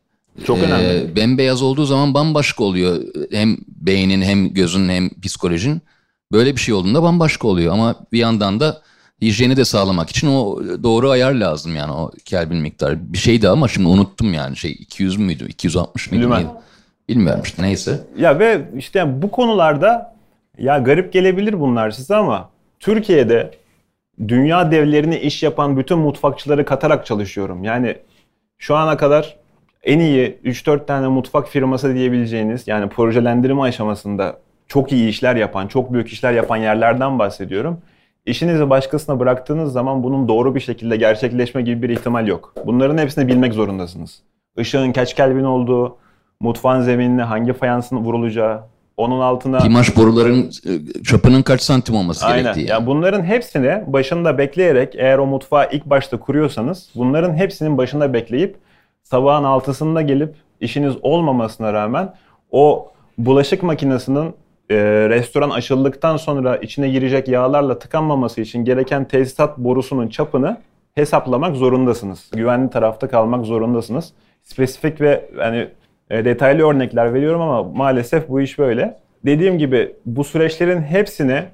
Çok önemli. Ee, bembeyaz olduğu zaman bambaşka oluyor. Hem beynin hem gözün hem psikolojin. Böyle bir şey olduğunda bambaşka oluyor. Ama bir yandan da hijyeni de sağlamak için o doğru ayar lazım yani o Kelvin miktarı. Bir şeydi ama şimdi unuttum yani şey 200 müydü 260 mıydı? Bilmem. Bilmiyorum işte neyse. Ya ve işte yani bu konularda ya garip gelebilir bunlar size ama Türkiye'de dünya devlerini iş yapan bütün mutfakçıları katarak çalışıyorum. Yani şu ana kadar en iyi 3-4 tane mutfak firması diyebileceğiniz yani projelendirme aşamasında çok iyi işler yapan, çok büyük işler yapan yerlerden bahsediyorum. İşinizi başkasına bıraktığınız zaman bunun doğru bir şekilde gerçekleşme gibi bir ihtimal yok. Bunların hepsini bilmek zorundasınız. Işığın kaç kelvin olduğu, mutfağın zeminine hangi fayansın vurulacağı, onun altına... Pimaş boruların e, çapının kaç santim olması Aynen. gerektiği. Yani. bunların hepsini başında bekleyerek eğer o mutfağı ilk başta kuruyorsanız bunların hepsinin başında bekleyip sabahın altısında gelip işiniz olmamasına rağmen o bulaşık makinesinin e, restoran açıldıktan sonra içine girecek yağlarla tıkanmaması için gereken tesisat borusunun çapını hesaplamak zorundasınız. Güvenli tarafta kalmak zorundasınız. Spesifik ve yani e, detaylı örnekler veriyorum ama maalesef bu iş böyle. Dediğim gibi bu süreçlerin hepsine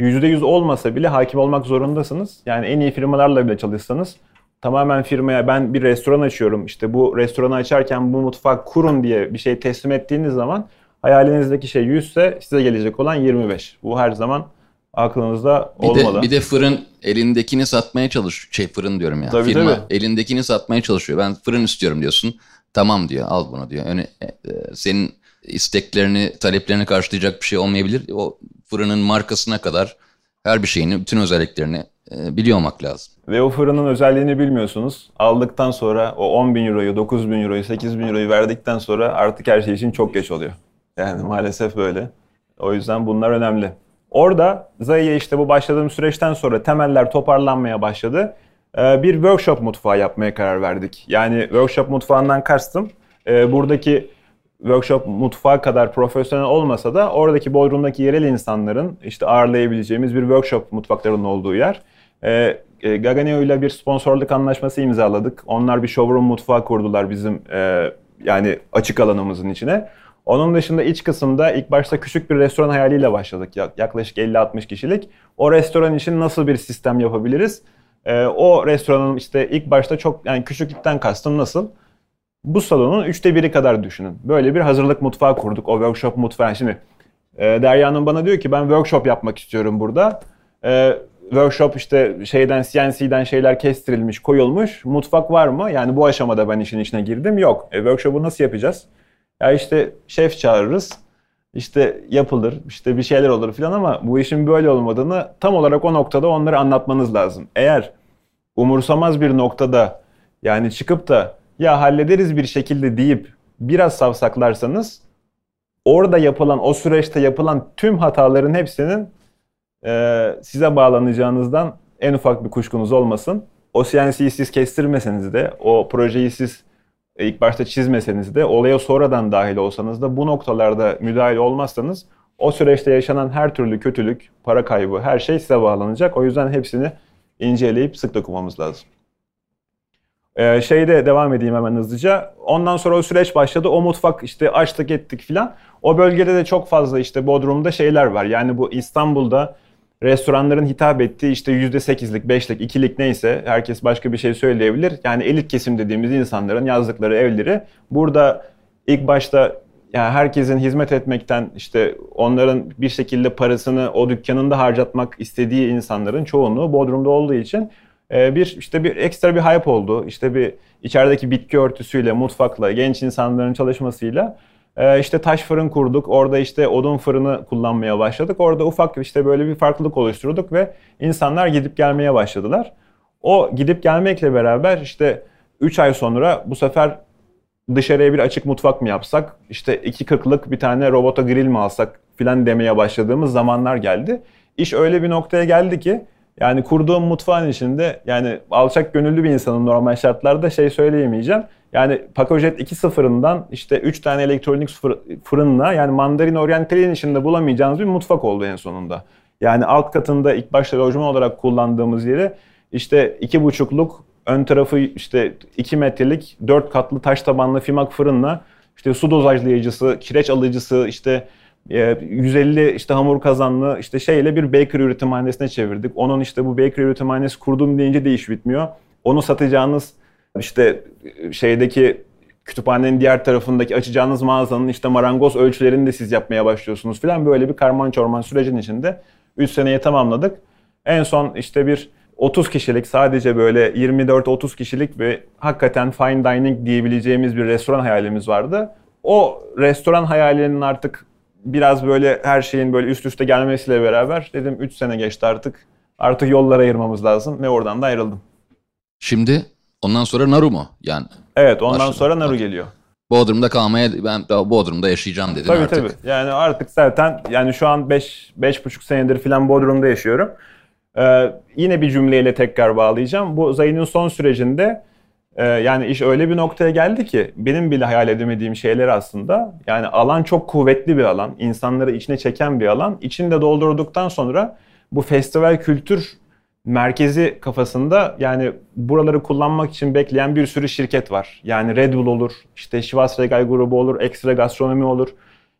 %100 olmasa bile hakim olmak zorundasınız. Yani en iyi firmalarla bile çalışsanız tamamen firmaya ben bir restoran açıyorum işte bu restoranı açarken bu mutfak kurun diye bir şey teslim ettiğiniz zaman Hayalinizdeki şey 100 ise size gelecek olan 25. Bu her zaman aklınızda bir olmalı. De, bir de fırın elindekini satmaya çalış şey fırın diyorum ya. Tabii, Firma tabii. elindekini satmaya çalışıyor. Ben fırın istiyorum diyorsun. Tamam diyor. Al bunu diyor. Yani e, senin isteklerini, taleplerini karşılayacak bir şey olmayabilir. O fırının markasına kadar her bir şeyini, bütün özelliklerini e, biliyor olmak lazım. Ve o fırının özelliğini bilmiyorsunuz. Aldıktan sonra o 10 bin euroyu, 9 bin euroyu, 8 bin euroyu verdikten sonra artık her şey için çok geç oluyor. Yani maalesef böyle. O yüzden bunlar önemli. Orada Zayı'ya işte bu başladığım süreçten sonra temeller toparlanmaya başladı. Ee, bir workshop mutfağı yapmaya karar verdik. Yani workshop mutfağından kastım e, buradaki workshop mutfağı kadar profesyonel olmasa da oradaki Bodrum'daki yerel insanların işte ağırlayabileceğimiz bir workshop mutfaklarının olduğu yer. Ee, e, Gaganeo ile bir sponsorluk anlaşması imzaladık. Onlar bir showroom mutfağı kurdular bizim e, yani açık alanımızın içine. Onun dışında iç kısımda ilk başta küçük bir restoran hayaliyle başladık. Yaklaşık 50-60 kişilik. O restoran için nasıl bir sistem yapabiliriz? Ee, o restoranın işte ilk başta çok yani küçüklükten kastım nasıl? Bu salonun üçte biri kadar düşünün. Böyle bir hazırlık mutfağı kurduk. O workshop mutfağı. Şimdi e, Derya bana diyor ki ben workshop yapmak istiyorum burada. E, workshop işte şeyden CNC'den şeyler kestirilmiş, koyulmuş. Mutfak var mı? Yani bu aşamada ben işin içine girdim. Yok. E, workshop'u nasıl yapacağız? Ya işte şef çağırırız. İşte yapılır, işte bir şeyler olur falan ama bu işin böyle olmadığını tam olarak o noktada onları anlatmanız lazım. Eğer umursamaz bir noktada yani çıkıp da ya hallederiz bir şekilde deyip biraz savsaklarsanız orada yapılan, o süreçte yapılan tüm hataların hepsinin e, size bağlanacağınızdan en ufak bir kuşkunuz olmasın. O CNC'yi siz kestirmeseniz de, o projeyi siz ilk başta çizmeseniz de, olaya sonradan dahil olsanız da bu noktalarda müdahil olmazsanız o süreçte yaşanan her türlü kötülük, para kaybı, her şey size bağlanacak. O yüzden hepsini inceleyip sık dokumamız lazım. Ee, şeyde devam edeyim hemen hızlıca. Ondan sonra o süreç başladı. O mutfak işte açtık ettik filan. O bölgede de çok fazla işte Bodrum'da şeyler var. Yani bu İstanbul'da restoranların hitap ettiği işte %8'lik, 5'lik, 2'lik neyse herkes başka bir şey söyleyebilir. Yani elit kesim dediğimiz insanların yazdıkları evleri burada ilk başta yani herkesin hizmet etmekten işte onların bir şekilde parasını o dükkanında harcatmak istediği insanların çoğunluğu Bodrum'da olduğu için e, bir işte bir ekstra bir hype oldu. İşte bir içerideki bitki örtüsüyle, mutfakla, genç insanların çalışmasıyla işte taş fırın kurduk. Orada işte odun fırını kullanmaya başladık. Orada ufak işte böyle bir farklılık oluşturduk ve insanlar gidip gelmeye başladılar. O gidip gelmekle beraber işte 3 ay sonra bu sefer dışarıya bir açık mutfak mı yapsak, işte iki kırklık bir tane robota grill mi alsak filan demeye başladığımız zamanlar geldi. İş öyle bir noktaya geldi ki yani kurduğum mutfağın içinde yani alçak gönüllü bir insanın normal şartlarda şey söyleyemeyeceğim. Yani Pacojet 2.0'ından işte 3 tane elektronik fırınla yani Mandarin Oriental'in içinde bulamayacağınız bir mutfak oldu en sonunda. Yani alt katında ilk başta lojman olarak kullandığımız yeri işte iki buçukluk ön tarafı işte 2 metrelik 4 katlı taş tabanlı fimak fırınla işte su dozajlayıcısı, kireç alıcısı, işte 150 e, işte hamur kazanlı işte şeyle bir bakery üretimhanesine çevirdik. Onun işte bu bakery üretimhanesi kurdum deyince de iş bitmiyor. Onu satacağınız işte şeydeki kütüphanenin diğer tarafındaki açacağınız mağazanın işte marangoz ölçülerini de siz yapmaya başlıyorsunuz filan böyle bir karman çorman sürecin içinde 3 seneyi tamamladık. En son işte bir 30 kişilik sadece böyle 24-30 kişilik bir hakikaten fine dining diyebileceğimiz bir restoran hayalimiz vardı. O restoran hayalinin artık biraz böyle her şeyin böyle üst üste gelmesiyle beraber dedim 3 sene geçti artık. Artık yollara ayırmamız lazım ve oradan da ayrıldım. Şimdi ondan sonra Naru mu? Yani Evet ondan başladım. sonra Naru geliyor. Bodrum'da kalmaya ben daha Bodrum'da yaşayacağım dedin tabii, artık. Tabii tabii. Yani artık zaten yani şu an 5 5,5 senedir falan Bodrum'da yaşıyorum. Ee, yine bir cümleyle tekrar bağlayacağım. Bu Zayn'in son sürecinde e, yani iş öyle bir noktaya geldi ki benim bile hayal edemediğim şeyler aslında yani alan çok kuvvetli bir alan, insanları içine çeken bir alan. İçinde doldurduktan sonra bu festival kültür merkezi kafasında yani buraları kullanmak için bekleyen bir sürü şirket var. Yani Red Bull olur, işte Şivas Regal grubu olur, Ekstra Gastronomi olur.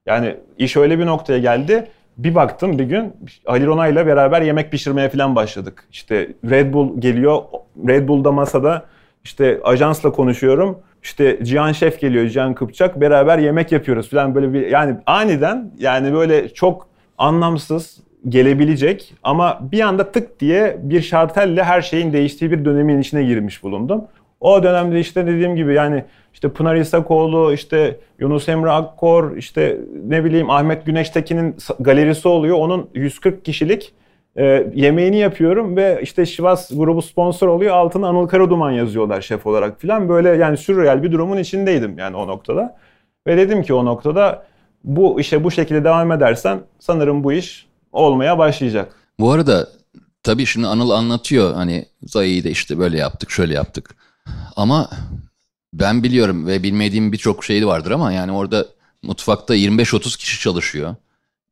Yani iş öyle bir noktaya geldi. Bir baktım bir gün Ali Ronay'la beraber yemek pişirmeye falan başladık. İşte Red Bull geliyor, Red Bull'da masada işte ajansla konuşuyorum. İşte Cihan Şef geliyor, Cihan Kıpçak. Beraber yemek yapıyoruz falan böyle bir yani aniden yani böyle çok anlamsız gelebilecek ama bir anda tık diye bir şartelle her şeyin değiştiği bir dönemin içine girmiş bulundum. O dönemde işte dediğim gibi yani işte Pınar İsakoğlu, işte Yunus Emre Akkor, işte ne bileyim Ahmet Güneştekin'in galerisi oluyor. Onun 140 kişilik e, yemeğini yapıyorum ve işte Şivas grubu sponsor oluyor. Altına Anıl Karaduman yazıyorlar şef olarak filan. Böyle yani sürreal bir durumun içindeydim yani o noktada. Ve dedim ki o noktada bu işe bu şekilde devam edersen sanırım bu iş olmaya başlayacak. Bu arada tabii şimdi Anıl anlatıyor hani Zayi'yi de işte böyle yaptık şöyle yaptık. Ama ben biliyorum ve bilmediğim birçok şey vardır ama yani orada mutfakta 25-30 kişi çalışıyor.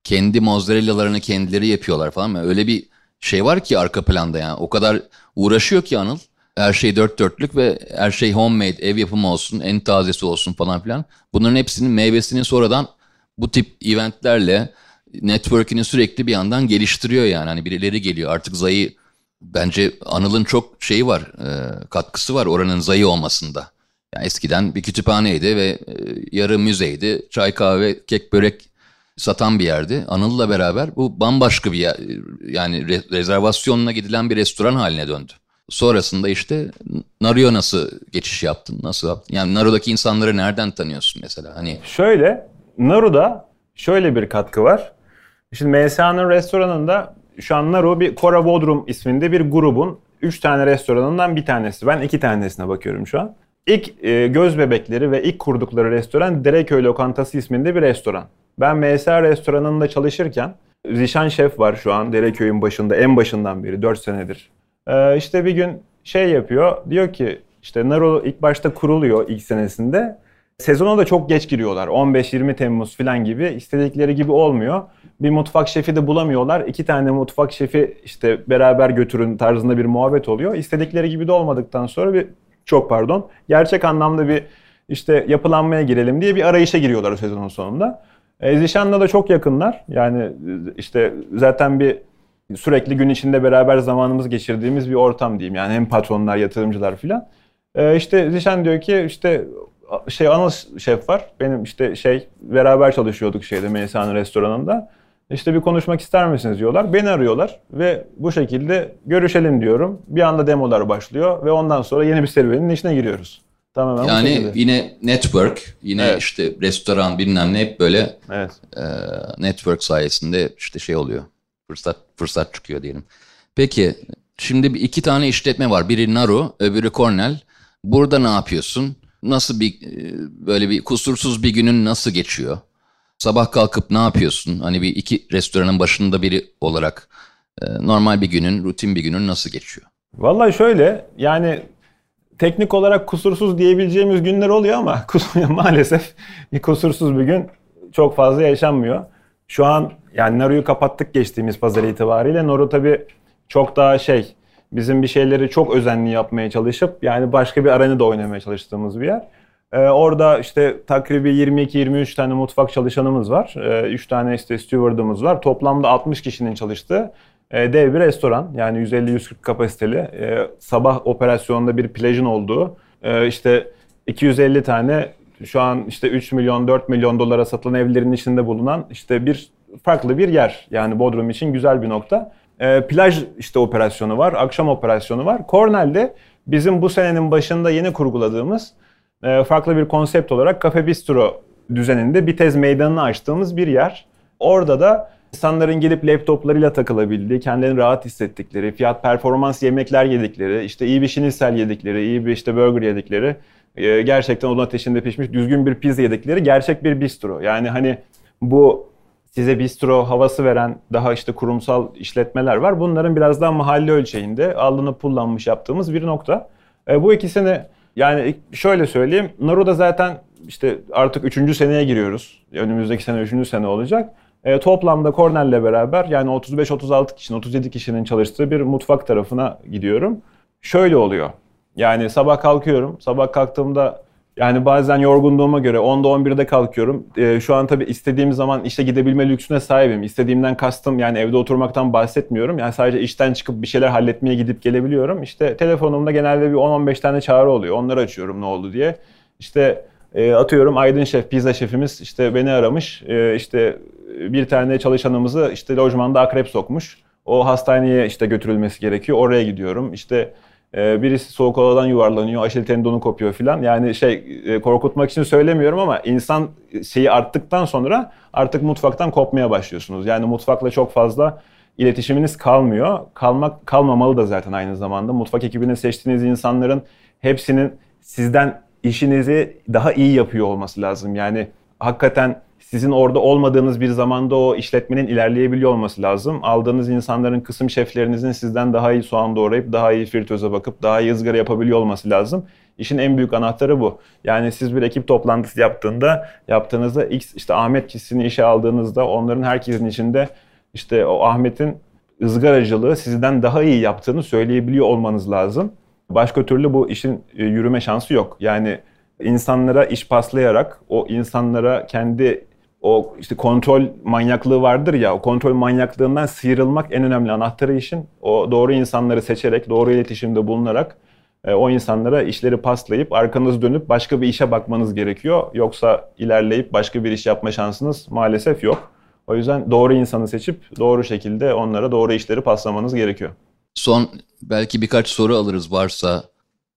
Kendi mozzarellalarını kendileri yapıyorlar falan. Yani öyle bir şey var ki arka planda yani. O kadar uğraşıyor ki Anıl. Her şey dört dörtlük ve her şey homemade, ev yapımı olsun, en tazesi olsun falan filan. Bunların hepsinin meyvesini sonradan bu tip eventlerle network'ünü sürekli bir yandan geliştiriyor yani. Hani birileri geliyor. Artık Zayı bence Anıl'ın çok şeyi var, e, katkısı var oranın Zayı olmasında. Yani eskiden bir kütüphaneydi ve e, yarı müzeydi. Çay, kahve, kek, börek satan bir yerdi. Anıl'la beraber bu bambaşka bir yer, yani re- rezervasyonla gidilen bir restoran haline döndü. Sonrasında işte Naru'ya nasıl geçiş yaptın? Nasıl yaptın? Yani Naru'daki insanları nereden tanıyorsun mesela? Hani Şöyle, Naru'da şöyle bir katkı var. Şimdi MSA'nın restoranında şu an Naru bir Kora Bodrum isminde bir grubun 3 tane restoranından bir tanesi. Ben 2 tanesine bakıyorum şu an. İlk e, göz bebekleri ve ilk kurdukları restoran Dereköy Lokantası isminde bir restoran. Ben MSA restoranında çalışırken Zişan Şef var şu an Dereköy'ün başında en başından beri 4 senedir. Ee, işte bir gün şey yapıyor diyor ki işte Naru ilk başta kuruluyor ilk senesinde. Sezona da çok geç giriyorlar. 15-20 Temmuz falan gibi. istedikleri gibi olmuyor. Bir mutfak şefi de bulamıyorlar. İki tane mutfak şefi işte beraber götürün tarzında bir muhabbet oluyor. İstedikleri gibi de olmadıktan sonra bir çok pardon gerçek anlamda bir işte yapılanmaya girelim diye bir arayışa giriyorlar sezonun sonunda. E, Zişan'la da çok yakınlar. Yani işte zaten bir sürekli gün içinde beraber zamanımız geçirdiğimiz bir ortam diyeyim. Yani hem patronlar, yatırımcılar filan. E, işte Zişan diyor ki işte şey Anıl şef var. Benim işte şey beraber çalışıyorduk şeyde Melisa'nın restoranında. İşte bir konuşmak ister misiniz diyorlar. Beni arıyorlar ve bu şekilde görüşelim diyorum. Bir anda demolar başlıyor ve ondan sonra yeni bir serüvenin içine giriyoruz. Tamamen yani yine network, yine evet. işte restoran bilmem ne hep böyle evet. e, network sayesinde işte şey oluyor. Fırsat fırsat çıkıyor diyelim. Peki şimdi iki tane işletme var. Biri Naru, öbürü Cornell. Burada ne yapıyorsun? Nasıl bir e, böyle bir kusursuz bir günün nasıl geçiyor? Sabah kalkıp ne yapıyorsun? Hani bir iki restoranın başında biri olarak e, normal bir günün, rutin bir günün nasıl geçiyor? Vallahi şöyle yani teknik olarak kusursuz diyebileceğimiz günler oluyor ama [LAUGHS] maalesef bir kusursuz bir gün çok fazla yaşanmıyor. Şu an yani Naru'yu kapattık geçtiğimiz pazar itibariyle. Naru tabii çok daha şey bizim bir şeyleri çok özenli yapmaya çalışıp yani başka bir arenada oynamaya çalıştığımız bir yer. Ee, orada işte takribi 22-23 tane mutfak çalışanımız var. Ee, 3 tane işte stewardımız var. Toplamda 60 kişinin çalıştığı e, dev bir restoran. Yani 150-140 kapasiteli. E, sabah operasyonunda bir plajın olduğu. E, işte 250 tane şu an işte 3 milyon 4 milyon dolara satılan evlerin içinde bulunan işte bir farklı bir yer. Yani Bodrum için güzel bir nokta. E, plaj işte operasyonu var, akşam operasyonu var. Cornell'de bizim bu senenin başında yeni kurguladığımız e, farklı bir konsept olarak Cafe Bistro düzeninde bir tez meydanını açtığımız bir yer. Orada da insanların gelip laptoplarıyla takılabildiği, kendilerini rahat hissettikleri, fiyat performans yemekler yedikleri, işte iyi bir şinisel yedikleri, iyi bir işte burger yedikleri, e, gerçekten odun ateşinde pişmiş düzgün bir pizza yedikleri gerçek bir bistro. Yani hani bu size bistro havası veren daha işte kurumsal işletmeler var. Bunların biraz daha mahalle ölçeğinde alınıp pullanmış yaptığımız bir nokta. E, bu ikisini yani şöyle söyleyeyim. Naru'da zaten işte artık 3. seneye giriyoruz. Önümüzdeki sene 3. sene olacak. E, toplamda Cornell'le beraber yani 35-36 kişinin, 37 kişinin çalıştığı bir mutfak tarafına gidiyorum. Şöyle oluyor. Yani sabah kalkıyorum. Sabah kalktığımda yani bazen yorgunluğuma göre 10'da 11'de kalkıyorum. Ee, şu an tabii istediğim zaman işe gidebilme lüksüne sahibim. İstediğimden kastım yani evde oturmaktan bahsetmiyorum. Yani sadece işten çıkıp bir şeyler halletmeye gidip gelebiliyorum. İşte telefonumda genelde bir 10-15 tane çağrı oluyor. Onları açıyorum ne oldu diye. İşte e, atıyorum Aydın Şef, pizza şefimiz işte beni aramış. E, işte bir tane çalışanımızı işte lojmanda akrep sokmuş. O hastaneye işte götürülmesi gerekiyor. Oraya gidiyorum. İşte birisi soğuk odadan yuvarlanıyor, aşil tendonu kopuyor filan. Yani şey e, korkutmak için söylemiyorum ama insan şeyi arttıktan sonra artık mutfaktan kopmaya başlıyorsunuz. Yani mutfakla çok fazla iletişiminiz kalmıyor. Kalmak kalmamalı da zaten aynı zamanda. Mutfak ekibine seçtiğiniz insanların hepsinin sizden işinizi daha iyi yapıyor olması lazım. Yani hakikaten sizin orada olmadığınız bir zamanda o işletmenin ilerleyebiliyor olması lazım. Aldığınız insanların kısım şeflerinizin sizden daha iyi soğan doğrayıp, daha iyi fritöze bakıp, daha iyi ızgara yapabiliyor olması lazım. İşin en büyük anahtarı bu. Yani siz bir ekip toplantısı yaptığında, yaptığınızda X işte Ahmet kişisini işe aldığınızda onların herkesin içinde işte o Ahmet'in ızgaracılığı sizden daha iyi yaptığını söyleyebiliyor olmanız lazım. Başka türlü bu işin e, yürüme şansı yok. Yani insanlara iş paslayarak, o insanlara kendi o işte kontrol manyaklığı vardır ya o kontrol manyaklığından sıyrılmak en önemli anahtarı işin. O doğru insanları seçerek, doğru iletişimde bulunarak e, o insanlara işleri paslayıp arkanız dönüp başka bir işe bakmanız gerekiyor. Yoksa ilerleyip başka bir iş yapma şansınız maalesef yok. O yüzden doğru insanı seçip doğru şekilde onlara doğru işleri paslamanız gerekiyor. Son belki birkaç soru alırız varsa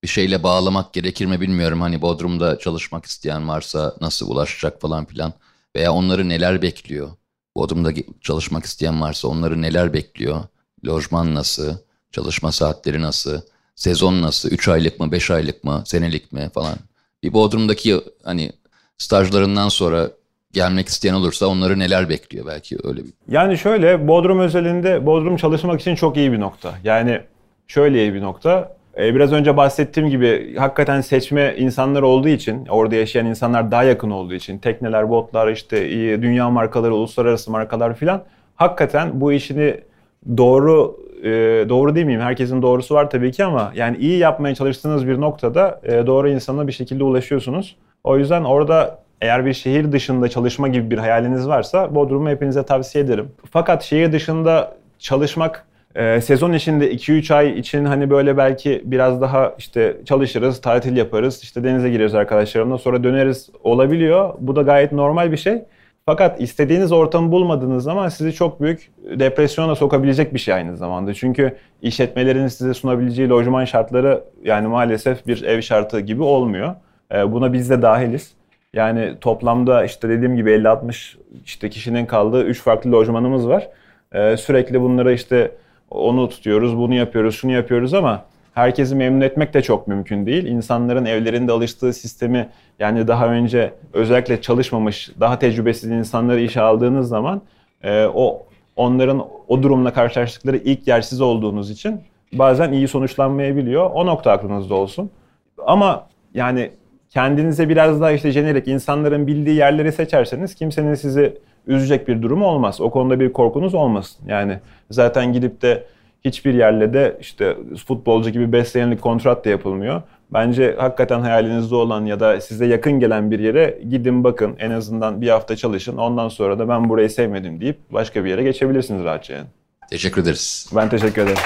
bir şeyle bağlamak gerekir mi bilmiyorum. Hani Bodrum'da çalışmak isteyen varsa nasıl ulaşacak falan filan. Veya onları neler bekliyor? Bodrum'da çalışmak isteyen varsa onları neler bekliyor? Lojman nasıl? Çalışma saatleri nasıl? Sezon nasıl? 3 aylık mı? 5 aylık mı? Senelik mi falan? Bir Bodrum'daki hani stajlarından sonra gelmek isteyen olursa onları neler bekliyor belki öyle bir. Yani şöyle Bodrum özelinde Bodrum çalışmak için çok iyi bir nokta. Yani şöyle iyi bir nokta. Ee, biraz önce bahsettiğim gibi hakikaten seçme insanlar olduğu için, orada yaşayan insanlar daha yakın olduğu için, tekneler, botlar, işte dünya markaları, uluslararası markalar filan hakikaten bu işini doğru e, doğru değil miyim? Herkesin doğrusu var tabii ki ama yani iyi yapmaya çalıştığınız bir noktada e, doğru insana bir şekilde ulaşıyorsunuz. O yüzden orada eğer bir şehir dışında çalışma gibi bir hayaliniz varsa Bodrum'u hepinize tavsiye ederim. Fakat şehir dışında çalışmak e, sezon içinde 2-3 ay için hani böyle belki biraz daha işte çalışırız, tatil yaparız, işte denize gireriz arkadaşlarımla sonra döneriz olabiliyor. Bu da gayet normal bir şey. Fakat istediğiniz ortamı bulmadığınız zaman sizi çok büyük depresyona sokabilecek bir şey aynı zamanda. Çünkü işletmelerin size sunabileceği lojman şartları yani maalesef bir ev şartı gibi olmuyor. E, buna biz de dahiliz. Yani toplamda işte dediğim gibi 50-60 işte kişinin kaldığı 3 farklı lojmanımız var. Ee, sürekli bunlara işte onu tutuyoruz, bunu yapıyoruz, şunu yapıyoruz ama herkesi memnun etmek de çok mümkün değil. İnsanların evlerinde alıştığı sistemi yani daha önce özellikle çalışmamış, daha tecrübesiz insanları işe aldığınız zaman e, o onların o durumla karşılaştıkları ilk yer siz olduğunuz için bazen iyi sonuçlanmayabiliyor. O nokta aklınızda olsun. Ama yani kendinize biraz daha işte jenerik insanların bildiği yerleri seçerseniz kimsenin sizi üzecek bir durum olmaz. O konuda bir korkunuz olmasın. Yani zaten gidip de hiçbir yerle de işte futbolcu gibi 5 senelik kontrat da yapılmıyor. Bence hakikaten hayalinizde olan ya da size yakın gelen bir yere gidin bakın. En azından bir hafta çalışın. Ondan sonra da ben burayı sevmedim deyip başka bir yere geçebilirsiniz rahatça yani. Teşekkür ederiz. Ben teşekkür ederim.